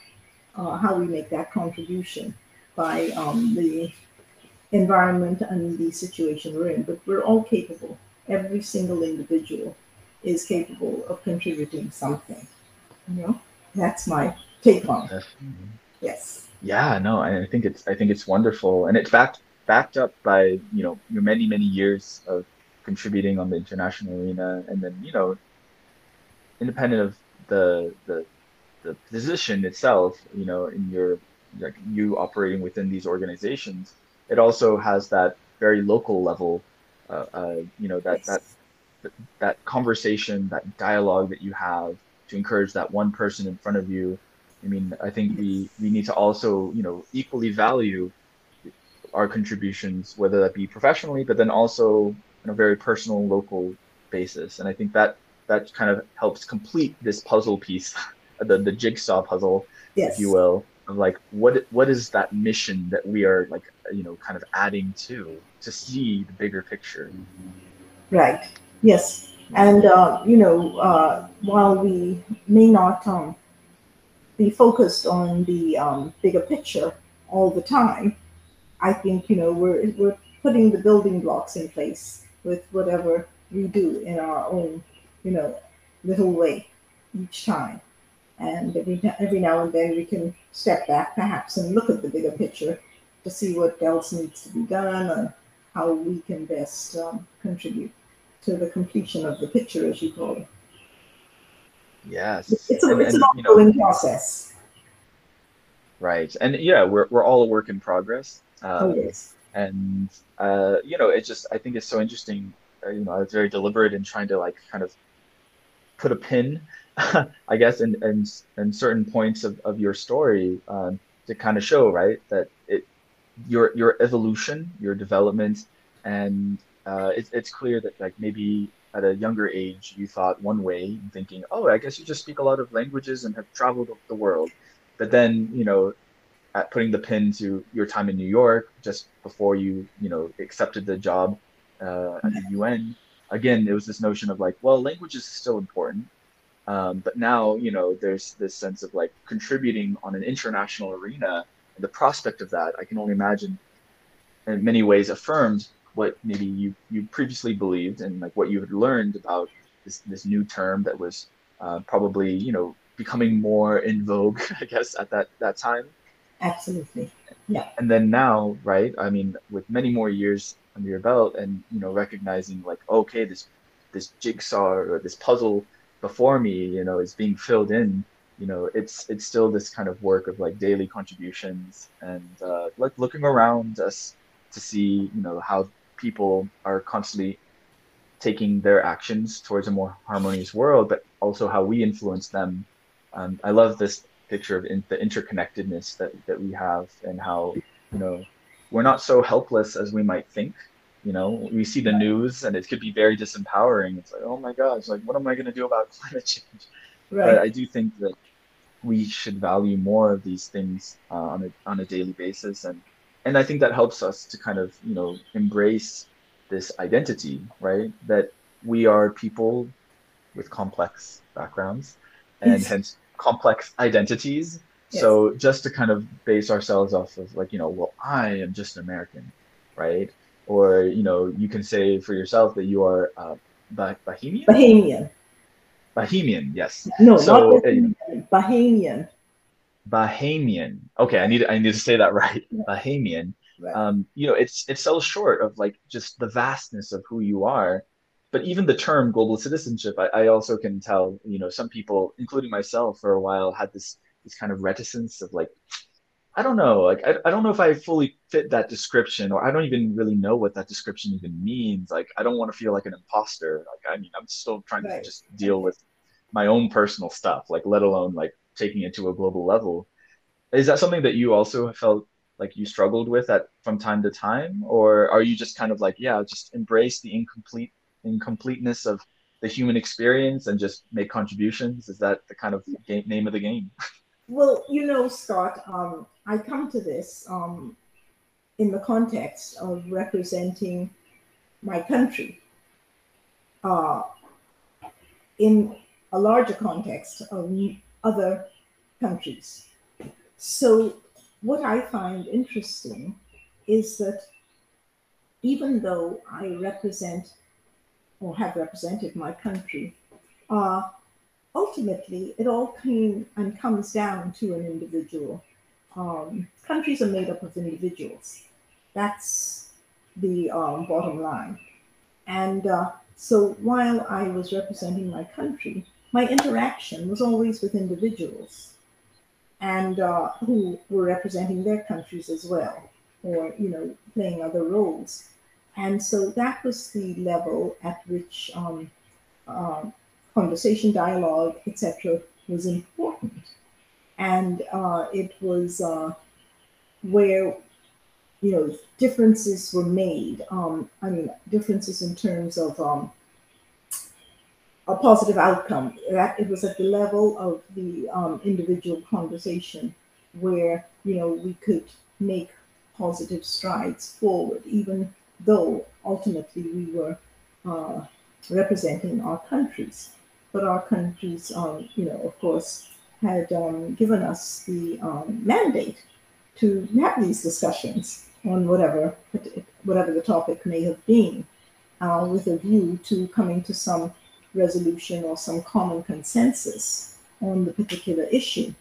Uh, how we make that contribution by um, the environment and the situation we're in. But we're all capable. Every single individual is capable of contributing something. You know, that's my take on it. Yes. Yeah, no, I think it's I think it's wonderful, and it's backed backed up by you know your many many years of contributing on the international arena, and then you know, independent of the the the position itself, you know, in your like you operating within these organizations, it also has that very local level, uh, uh, you know, that that that conversation, that dialogue that you have to encourage that one person in front of you. I mean, I think we we need to also, you know, equally value our contributions, whether that be professionally, but then also on a very personal, local basis. And I think that that kind of helps complete this puzzle piece, <laughs> the the jigsaw puzzle, yes. if you will, of like what what is that mission that we are like you know kind of adding to to see the bigger picture. Right. Yes. And uh, you know, uh, while we may not um, be focused on the um, bigger picture all the time, I think you know we're we're putting the building blocks in place with whatever we do in our own you know little way each time, and every every now and then we can step back perhaps and look at the bigger picture to see what else needs to be done and how we can best um, contribute to the completion of the picture, as you call it. Yes, it's, a, and, it's and, an ongoing you know, process. Right, and yeah, we're we're all a work in progress. Um, oh, yes. And uh, you know, it's just I think it's so interesting. Uh, you know, I was very deliberate in trying to like kind of put a pin, <laughs> I guess, in, in in certain points of, of your story um, to kind of show right that it your your evolution, your development, and uh, it, it's clear that like maybe at a younger age you thought one way, thinking, oh, I guess you just speak a lot of languages and have traveled the world. But then you know at putting the pin to your time in New York just before you, you know, accepted the job uh, at the UN. Again, it was this notion of like, well, language is still important, um, but now, you know, there's this sense of like contributing on an international arena, and the prospect of that, I can only imagine, in many ways, affirmed what maybe you you previously believed and like what you had learned about this this new term that was uh, probably you know becoming more in vogue, <laughs> I guess, at that that time. Absolutely. Yeah. And then now, right? I mean, with many more years under your belt, and you know, recognizing like, okay, this this jigsaw or this puzzle before me, you know, is being filled in. You know, it's it's still this kind of work of like daily contributions and uh, like looking around us to see, you know, how people are constantly taking their actions towards a more harmonious world, but also how we influence them. Um, I love this picture of in, the interconnectedness that, that we have and how you know we're not so helpless as we might think you know we see the news and it could be very disempowering it's like oh my gosh like what am i going to do about <laughs> climate change right. but i do think that we should value more of these things uh, on a on a daily basis and and i think that helps us to kind of you know embrace this identity right that we are people with complex backgrounds and hence complex identities. Yes. So just to kind of base ourselves off of like, you know, well, I am just an American, right? Or, you know, you can say for yourself that you are uh, bah- Bahamian. Bahamian. Bahamian, yes. No, So, not Bahamian, Bahamian. Bahamian. Okay, I need I need to say that <laughs> right. Bahamian. Right. Um, you know, it's it sells short of like just the vastness of who you are. But even the term global citizenship, I, I also can tell, you know, some people, including myself for a while, had this this kind of reticence of like, I don't know, like I, I don't know if I fully fit that description, or I don't even really know what that description even means. Like I don't want to feel like an imposter. Like I mean, I'm still trying to just deal with my own personal stuff, like let alone like taking it to a global level. Is that something that you also felt like you struggled with at from time to time, or are you just kind of like, yeah, just embrace the incomplete incompleteness of the human experience and just make contributions? Is that the kind of game, name of the game? <laughs> Well, you know, Scott, um, I come to this um, in the context of representing my country uh, in a larger context of other countries. So, what I find interesting is that even though I represent or have represented my country, uh, ultimately it all came and comes down to an individual. Um, countries are made up of individuals. That's the um, bottom line. And uh, so while I was representing my country, my interaction was always with individuals and uh, who were representing their countries as well, or you know, playing other roles. And so that was the level at which um, uh, conversation, dialogue, etc., was important. And uh, it was uh, where you know differences were made. Um, I mean, differences in terms of um, a positive outcome. That it was at the level of the um, individual conversation where you know we could make positive strides forward, even though ultimately we were uh, representing our countries. But our countries, um, you know, of course, had um, given us the um, mandate to have these discussions on whatever whatever the topic may have been, uh, with a view to coming to some resolution or some common consensus on the particular issue.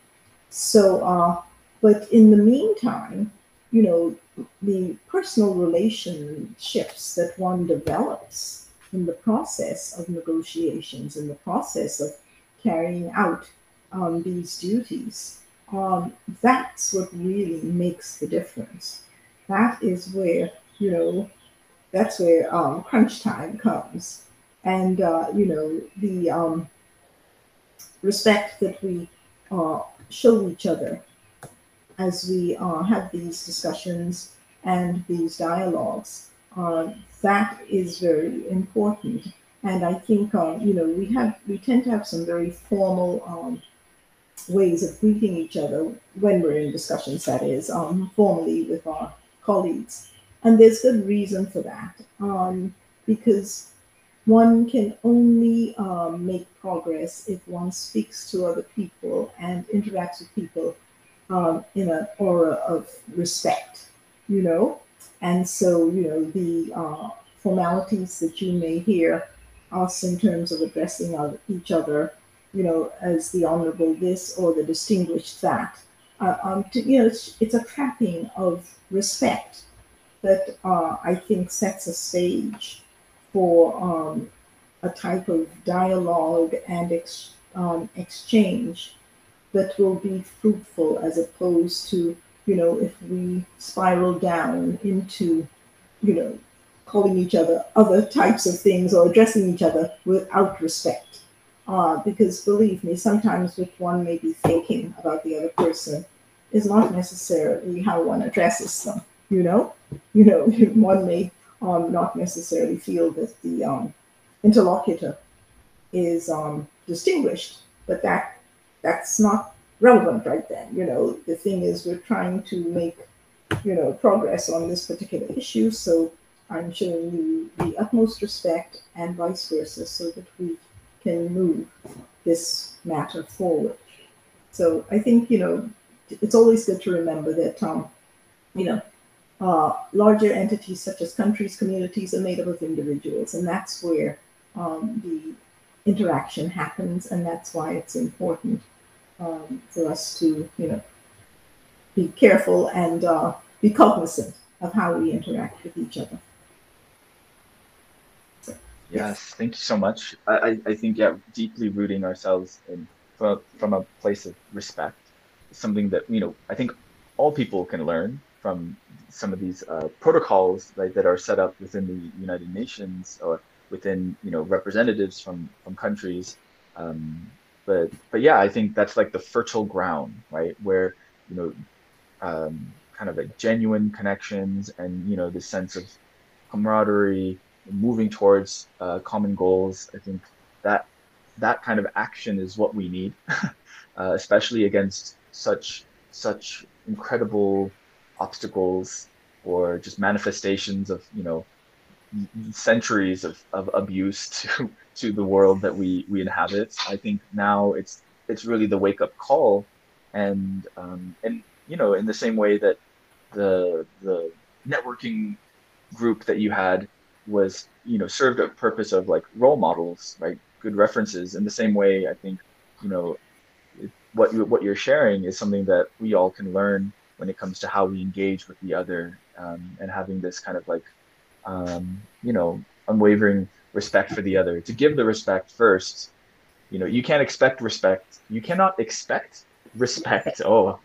So, uh, but in the meantime, you know, the personal relationships that one develops in the process of negotiations, in the process of carrying out um, these duties, um, that's what really makes the difference. That is where, you know, that's where um, crunch time comes. And, uh, you know, the um, respect that we uh, show each other as we uh, have these discussions and these dialogues. Uh, that is very important. And I think, uh, you know, we have, we tend to have some very formal um, ways of greeting each other when we're in discussions, that is, um, formally with our colleagues. And there's good reason for that, um, because one can only um, make progress if one speaks to other people and interacts with people um, in an aura of respect, you know? And so, you know, the uh, formalities that you may hear us in terms of addressing of each other, you know, as the honorable this or the distinguished that, uh, um, to, you know, it's, it's a trapping of respect that uh, I think sets a stage for um, a type of dialogue and ex- um, exchange that will be fruitful as opposed to, you know, if we spiral down into, you know, calling each other other types of things or addressing each other without respect. Uh, because believe me, sometimes what one may be thinking about the other person is not necessarily how one addresses them, you know? You know, <laughs> one may um, not necessarily feel that the um, interlocutor is um, distinguished, but that that's not relevant right then. You know, the thing is we're trying to make you know progress on this particular issue, so I'm showing you the utmost respect and vice versa, so that we can move this matter forward. So I think you know it's always good to remember that um, you know uh, larger entities such as countries, communities are made up of individuals, and that's where um, the interaction happens, and that's why it's important um, for us to, you know, be careful and uh, be cognizant of how we interact with each other. So, yes, thank you so much. I, I think yeah, deeply rooting ourselves in from, from a place of respect, something that you know I think all people can learn from some of these uh, protocols right, that are set up within the United Nations or within you know representatives from from countries. Um, but but yeah, I think that's like the fertile ground, right, where you know um, kind of like genuine connections and you know the sense of camaraderie, moving towards uh, common goals. I think that that kind of action is what we need, <laughs> uh, especially against such such incredible obstacles or just manifestations of you know centuries of, of abuse to <laughs> to the world that we we inhabit. I think now it's it's really the wake up call, and um, and you know in the same way that the the networking group that you had was you know served a purpose of like role models, right? Good references. In the same way, I think you know what you what you're sharing is something that we all can learn when it comes to how we engage with the other um, and having this kind of like um, you know unwavering respect for the other. To give the respect first you know you can't expect respect. You cannot expect respect. Oh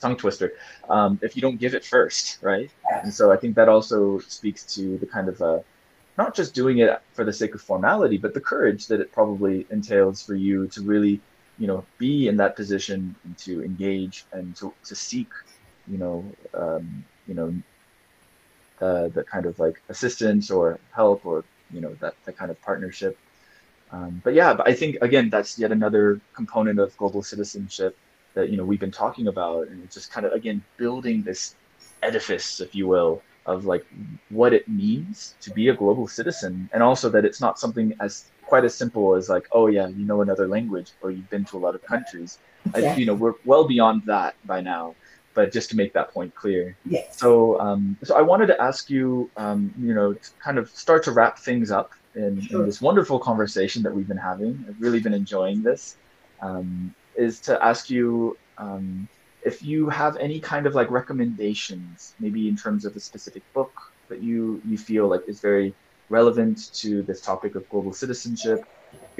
tongue twister. Um, if you don't give it first right? And so i think that also speaks to the kind of uh, not just doing it for the sake of formality but the courage that it probably entails for you to really you know be in that position and to engage and to, to seek you know, um, you know, the, the kind of like assistance or help or, you know, that, that kind of partnership. Um, but yeah, but I think again, that's yet another component of global citizenship that, you know, we've been talking about. And it's just kind of, again, building this edifice, if you will, of like what it means to be a global citizen. And also that it's not something as quite as simple as like oh yeah you know another language or you've been to a lot of countries. I, you know we're well beyond that by now but just to make that point clear. Yes. So, um, so I wanted to ask you, um, you know, to kind of start to wrap things up in, sure. in, this wonderful conversation that we've been having. I've really been enjoying this. Um, is to ask you um, if you have any kind of like recommendations, maybe in terms of a specific book that you you feel like is very relevant to this topic of global citizenship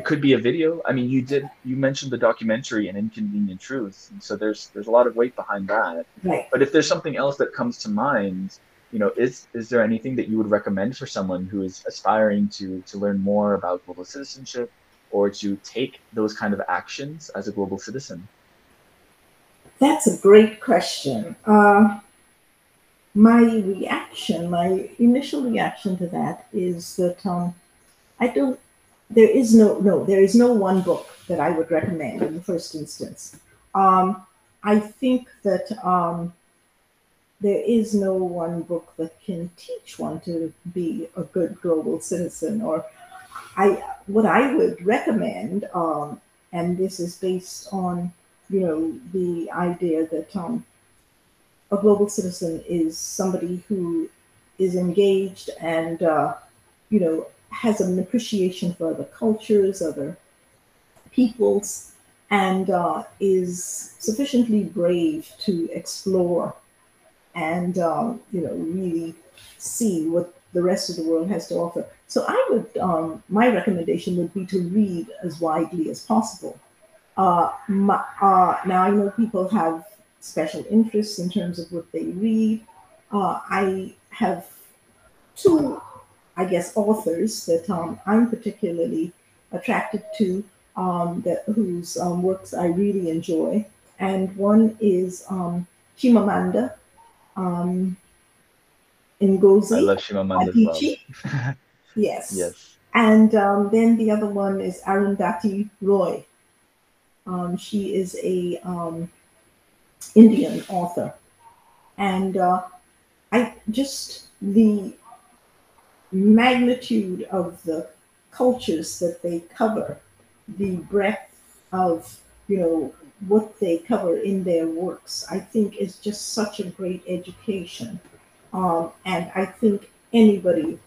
it could be a video. I mean, you did you mentioned the documentary and Inconvenient Truth, and so there's there's a lot of weight behind that. Right. But if there's something else that comes to mind, you know, is is there anything that you would recommend for someone who is aspiring to to learn more about global citizenship or to take those kind of actions as a global citizen? That's a great question. Uh, my reaction, my initial reaction to that is that um, I don't there is no no there is no one book that I would recommend in the first instance. Um, I think that um, there is no one book that can teach one to be a good global citizen. Or I what I would recommend, um, and this is based on you know the idea that um, a global citizen is somebody who is engaged and uh, you know has an appreciation for other cultures, other peoples, and uh, is sufficiently brave to explore and uh, you know really see what the rest of the world has to offer. So I would, um, my recommendation would be to read as widely as possible. Uh, my, uh, now I know people have special interests in terms of what they read. Uh, I have two I guess, authors that um, I'm particularly attracted to, um, that whose um, works I really enjoy. And one is um, Chimamanda um, Ngozi I love Chimamanda Adichie. Well. <laughs> yes. Yes. And um, then the other one is Arundhati Roy. Um, she is a um, Indian author, and uh, I just the magnitude of the cultures that they cover, the breadth of, you know, what they cover in their works, I think is just such a great education. Um, and I think anybody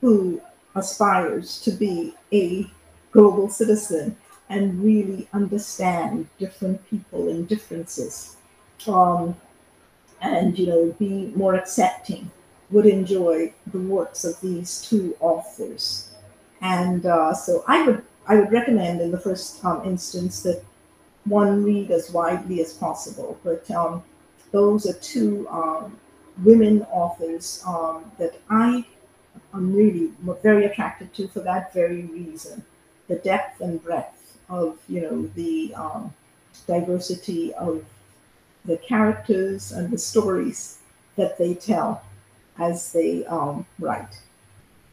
who aspires to be a global citizen and really understand different people and differences. Um, and you know, be more accepting, would enjoy the works of these two authors. And uh, so I would I would recommend in the first um, instance that one read as widely as possible. But um, those are two um, women authors um, that I am really very attracted to for that very reason the depth and breadth of you know the um, diversity of the characters and the stories that they tell as they um, write.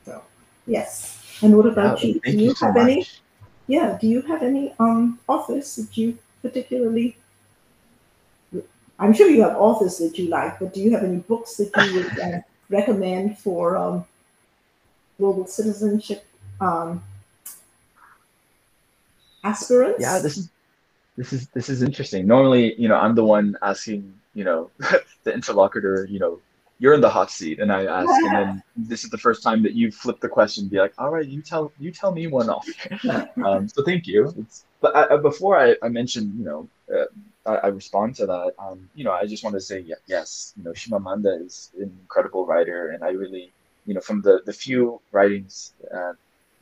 So yes. And what about you? Do you, you have so any? Yeah. Do you have any um, authors that you particularly? I'm sure you have authors that you like, but do you have any books that you would uh, recommend for um, global citizenship um, aspirants? Yeah, this is this is this is interesting. Normally, you know, I'm the one asking, you know, <laughs> the interlocutor, you know, you're in the hot seat, and I ask, and then <laughs> this is the first time that you flip the question, be like, all right, you tell you tell me one off. <laughs> um, so thank you. It's, but I, before I, I mentioned, you know, uh, I, I, respond to that. Um, you know, I just want to say yes. You know, Chimamanda is an incredible writer, and I really, you know, from the the few writings uh,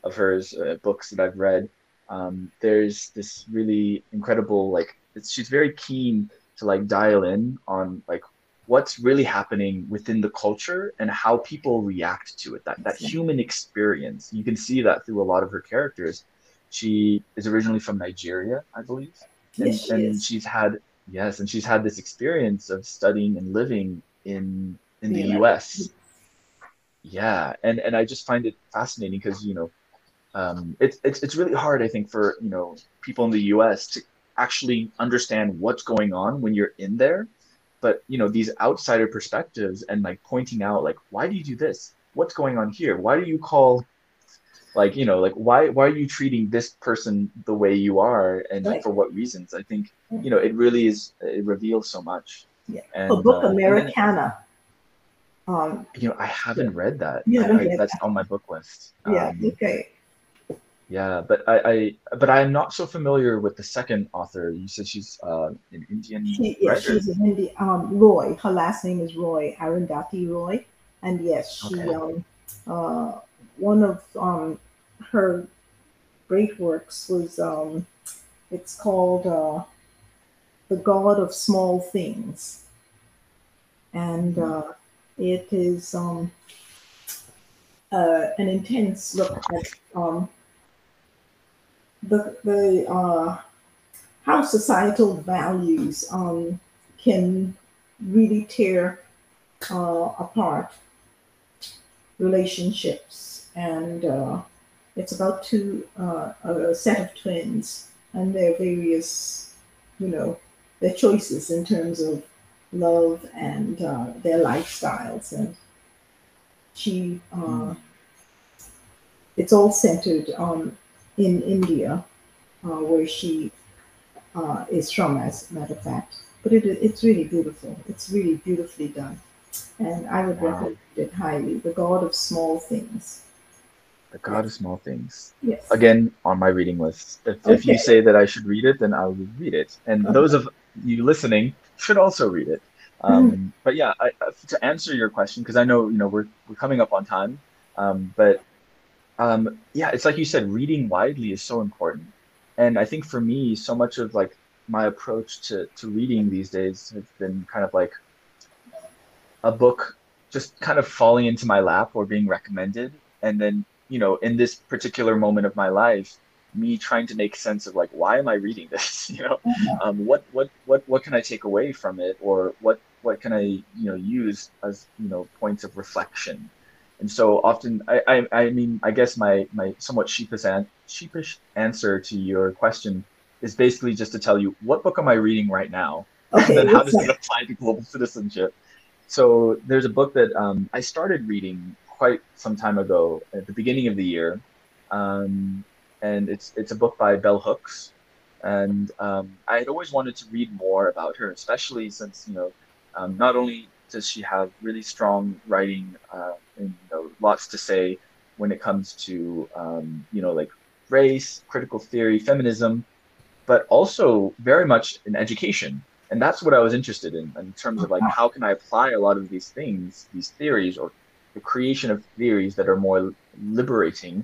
of hers, uh, books that I've read, um, there's this really incredible like she's very keen to like dial in on like what's really happening within the culture and how people react to it that that human experience you can see that through a lot of her characters she is originally from nigeria i believe and, yes, she and is. she's had yes and she's had this experience of studying and living in in the, The us yeah and and i just find it fascinating because you know um, it's, it's it's really hard, I think, for you know people in the U.S. to actually understand what's going on when you're in there. But you know these outsider perspectives and like pointing out like why do you do this? What's going on here? Why do you call like you know like why why are you treating this person the way you are and Right. for what reasons? I think you know it really is it reveals so much. Yeah. And, Her book uh, then- Americanah. Um, you know I haven't read that. yeah I- I- that's on my book list. yeah, Um, okay. Yeah, but I, I but I'm not so familiar with the second author. You said she's uh, an Indian She, yeah, writer. she's an Indian. Um, Roy. Her last name is Roy Arundhati Roy, and yes, she Okay. um, uh, one of um, her great works was um, it's called uh, the God of Small Things, and uh, it is um, uh, an intense look at um, the the uh, how societal values um, can really tear uh, apart relationships. And uh, it's about two, uh, a set of twins and their various, you know, their choices in terms of love and uh, their lifestyles. And she, uh, it's all centered on in India, uh, where she uh, is from, as a matter of fact. But it, it's really beautiful. It's really beautifully done. And I would Wow. recommend it highly. The God of Small Things. The God of Small Things. Yes. Again, on my reading list. If, if you say that I should read it, then I will read it. And Okay. those of you listening should also read it. Mm. Um, But yeah, I- to answer your question, because I know you know we're we're coming up on time, um, but um, yeah, it's like you said, reading widely is so important. And I think for me, so much of like my approach to to reading these days has been kind of like a book just kind of falling into my lap or being recommended, and then you know, in this particular moment of my life, me trying to make sense of like, why am I reading <laughs> this? You know, Mhm. um, what what what what can I take away from it, or what what can I you know use as you know points of reflection? And so often, I I, I mean, I guess my my somewhat sheepish an- sheepish answer to your question is basically just to tell you what book am I reading right now, Okay. and then how does it apply to global <laughs> citizenship? So there's a book that um, I started reading quite some time ago at the beginning of the year, um, and it's it's a book by Bell Hooks, and um, I had always wanted to read more about her, especially since you know um, not only does she have really strong writing uh, and you know, lots to say when it comes to um, you know like race, critical theory, feminism, but also very much in education. And that's what I was interested in, in terms of like how can I apply a lot of these things, these theories, or the creation of theories that are more liberating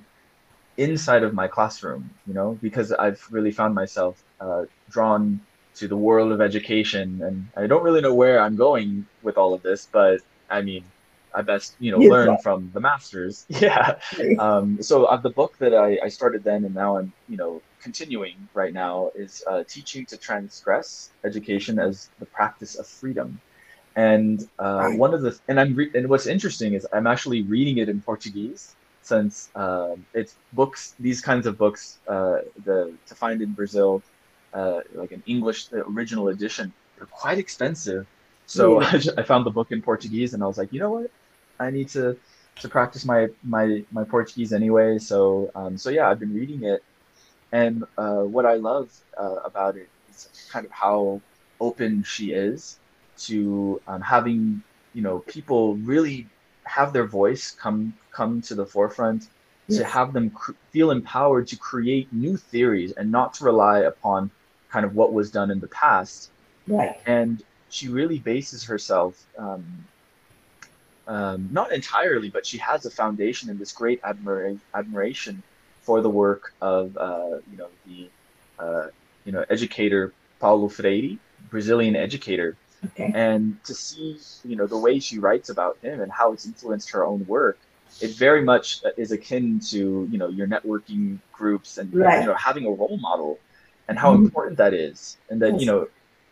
inside of my classroom, you know, because I've really found myself uh, drawn to the world of education, and I don't really know where I'm going with all of this, but I mean, I best you know Yes, learn right. from the masters. <laughs> Yeah. Um, so uh, the book that I, I started then, and now I'm you know continuing right now, is uh, teaching to transgress education as the practice of freedom. And uh, Right. one of the and I'm re- and what's interesting is I'm actually reading it in Portuguese since um, it's books these kinds of books uh, the to find in Brazil uh, like an English the original edition. They're quite expensive. So Yeah. I, ju- I found the book in Portuguese and I was like you know what? I need to to practice my my my Portuguese anyway. So um, so yeah I've been reading it. And uh, what I love uh, about it is kind of how open she is to um, having you know people really have their voice come come to the forefront to have them cr- feel empowered to create new theories and not to rely upon kind of what was done in the past Right. and she really bases herself um, um, not entirely but she has a foundation in this great admira- admiration for the work of uh, you know the uh, you know educator Paulo Freire Brazilian educator Okay. and to see you know the way she writes about him and how it's influenced her own work it very much is akin to you know your networking groups and Right. you know having a role model and how Mhm. important that is. And that you know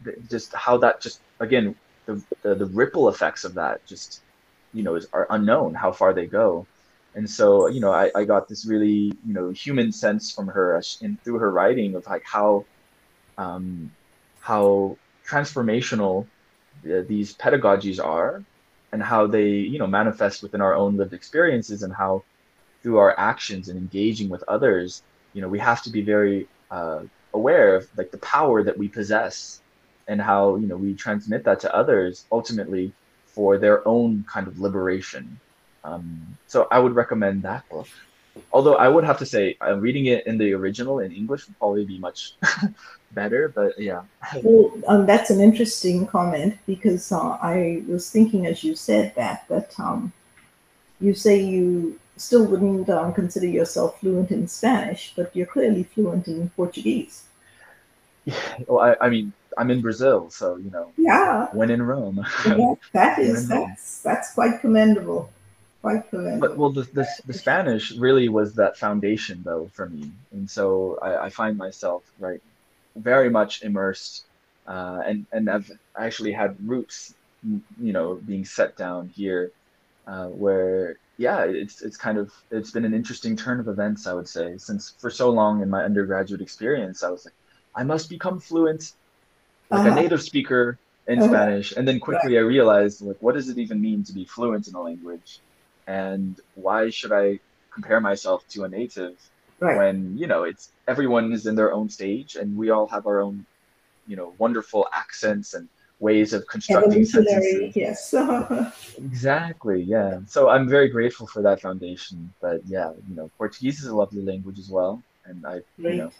th- just how that just again the, the the ripple effects of that just you know is are unknown how far they go. And so you know I, I got this really you know human sense from her and through her writing of like how um how transformational uh, these pedagogies are and how they you know manifest within our own lived experiences and how through our actions and engaging with others you know we have to be very uh, aware of like the power that we possess and how you know we transmit that to others ultimately for their own kind of liberation. Um, so i would recommend that book. Although i would have to say uh, reading it in the original in english would probably be much <laughs> better but yeah. Well, um, that's an interesting comment because uh, I was thinking as you said that that um, you say you still wouldn't um, consider yourself fluent in Spanish, but you're clearly fluent in Portuguese. <laughs> well, I, I mean i'm in brazil so you know Yeah, when in rome <laughs> that, that is Rome. that's that's quite commendable. Quite commendable. but well the, the, the spanish really was that foundation though for me and so i, I find myself right very much immersed uh, and and i've actually had roots you know being set down here uh, where yeah it's it's kind of it's been an interesting turn of events i would say since for so long in my undergraduate experience i was like i must become fluent like a Uh-huh. native speaker in Uh-huh. spanish and then quickly i realized like what does it even mean to be fluent in a language and why should i compare myself to a native right. when you know it's everyone is in their own stage and we all have our own you know wonderful accents and ways of constructing sentences yes. <laughs> exactly yeah. So i'm very grateful for that foundation but yeah you know portuguese is a lovely language as well and i you know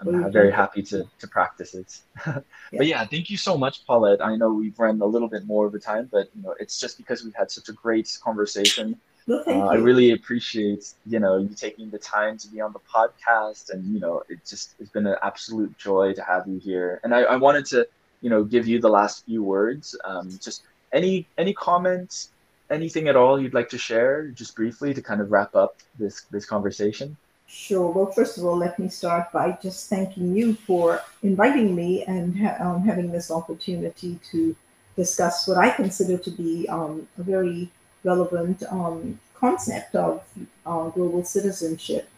i'm you've very happy to to practice it. <laughs> But yeah thank you so much paulette. I know we've run a little bit more of the time but you know it's just because we've had such a great conversation. Well, uh. I really appreciate you know you taking the time to be on the podcast, and you know it just it's been an absolute joy to have you here. And I, I wanted to you know give you the last few words. Um, just any any comments, anything at all you'd like to share, just briefly to kind of wrap up this this conversation. Sure. Well, first of all, let me start by just thanking you for inviting me and um, having this opportunity to discuss what I consider to be um, a very relevant um, concept of uh, global citizenship.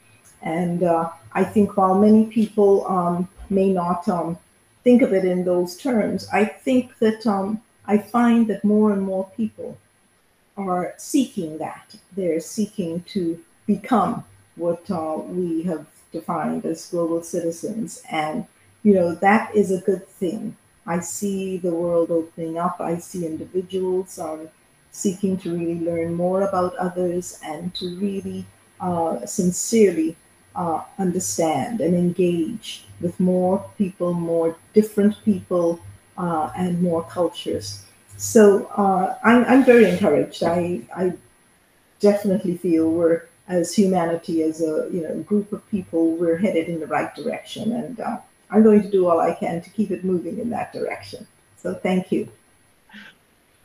And uh, I think while many people um, may not um, think of it in those terms, I think that um, I find that more and more people are seeking that. They're seeking to become what uh, we have defined as global citizens. And, you know, that is a good thing. I see the world opening up. I see individuals um, seeking to really learn more about others and to really uh, sincerely uh, understand and engage with more people, more different people, uh, and more cultures. So uh, I'm, I'm very encouraged. I, I definitely feel we're, as humanity, as a you know group of people, we're headed in the right direction, and uh, I'm going to do all I can to keep it moving in that direction. So thank you.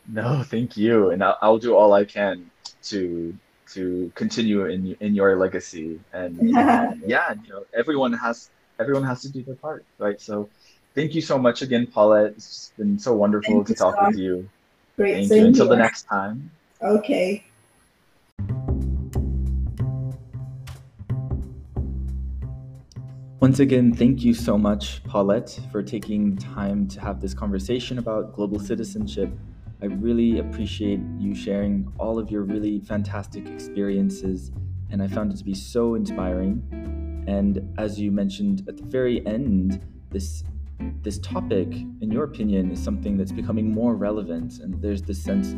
No, thank you, and I'll, I'll do all I can to to continue in in your legacy. And, <laughs> and yeah, you know, everyone has everyone has to do their part, right? So, thank you so much again, Paulette. It's been so wonderful thank to talk Scott. with you. Great. Thank you. Until here. the next time. Okay. Once again, thank you so much, Paulette, for taking time to have this conversation about global citizenship I really appreciate you sharing all of your really fantastic experiences, and I found it to be so inspiring. And as you mentioned at the very end, this this topic, in your opinion, is something that's becoming more relevant, and there's this sense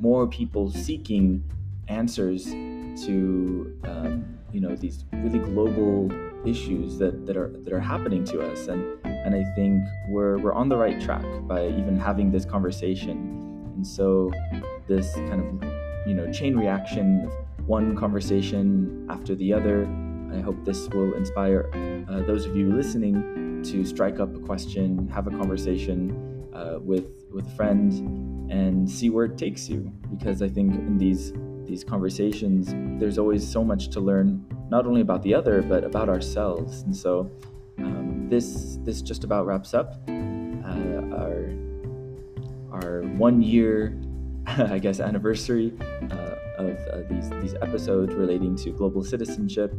more people seeking answers to um, you know these really global issues that, that are that are happening to us and and I think we're we're on the right track by even having this conversation so this kind of you know chain reaction of one conversation after the other. I hope this will inspire uh, those of you listening to strike up a question, have a conversation uh, with with a friend, and see where it takes you. Because I think in these these conversations, there's always so much to learn, not only about the other but about ourselves. And so um, this this just about wraps up uh, our our one year, <laughs> I guess, anniversary uh, of uh, these these episodes relating to global citizenship.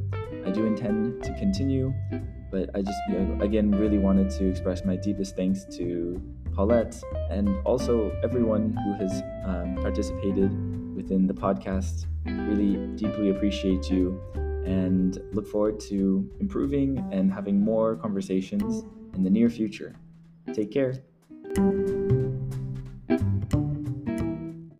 I do intend to continue, but I just you know, again really wanted to express my deepest thanks to Paulette and also everyone who has um, participated within the podcast. Really deeply appreciate you and look forward to improving and having more conversations in the near future. Take care.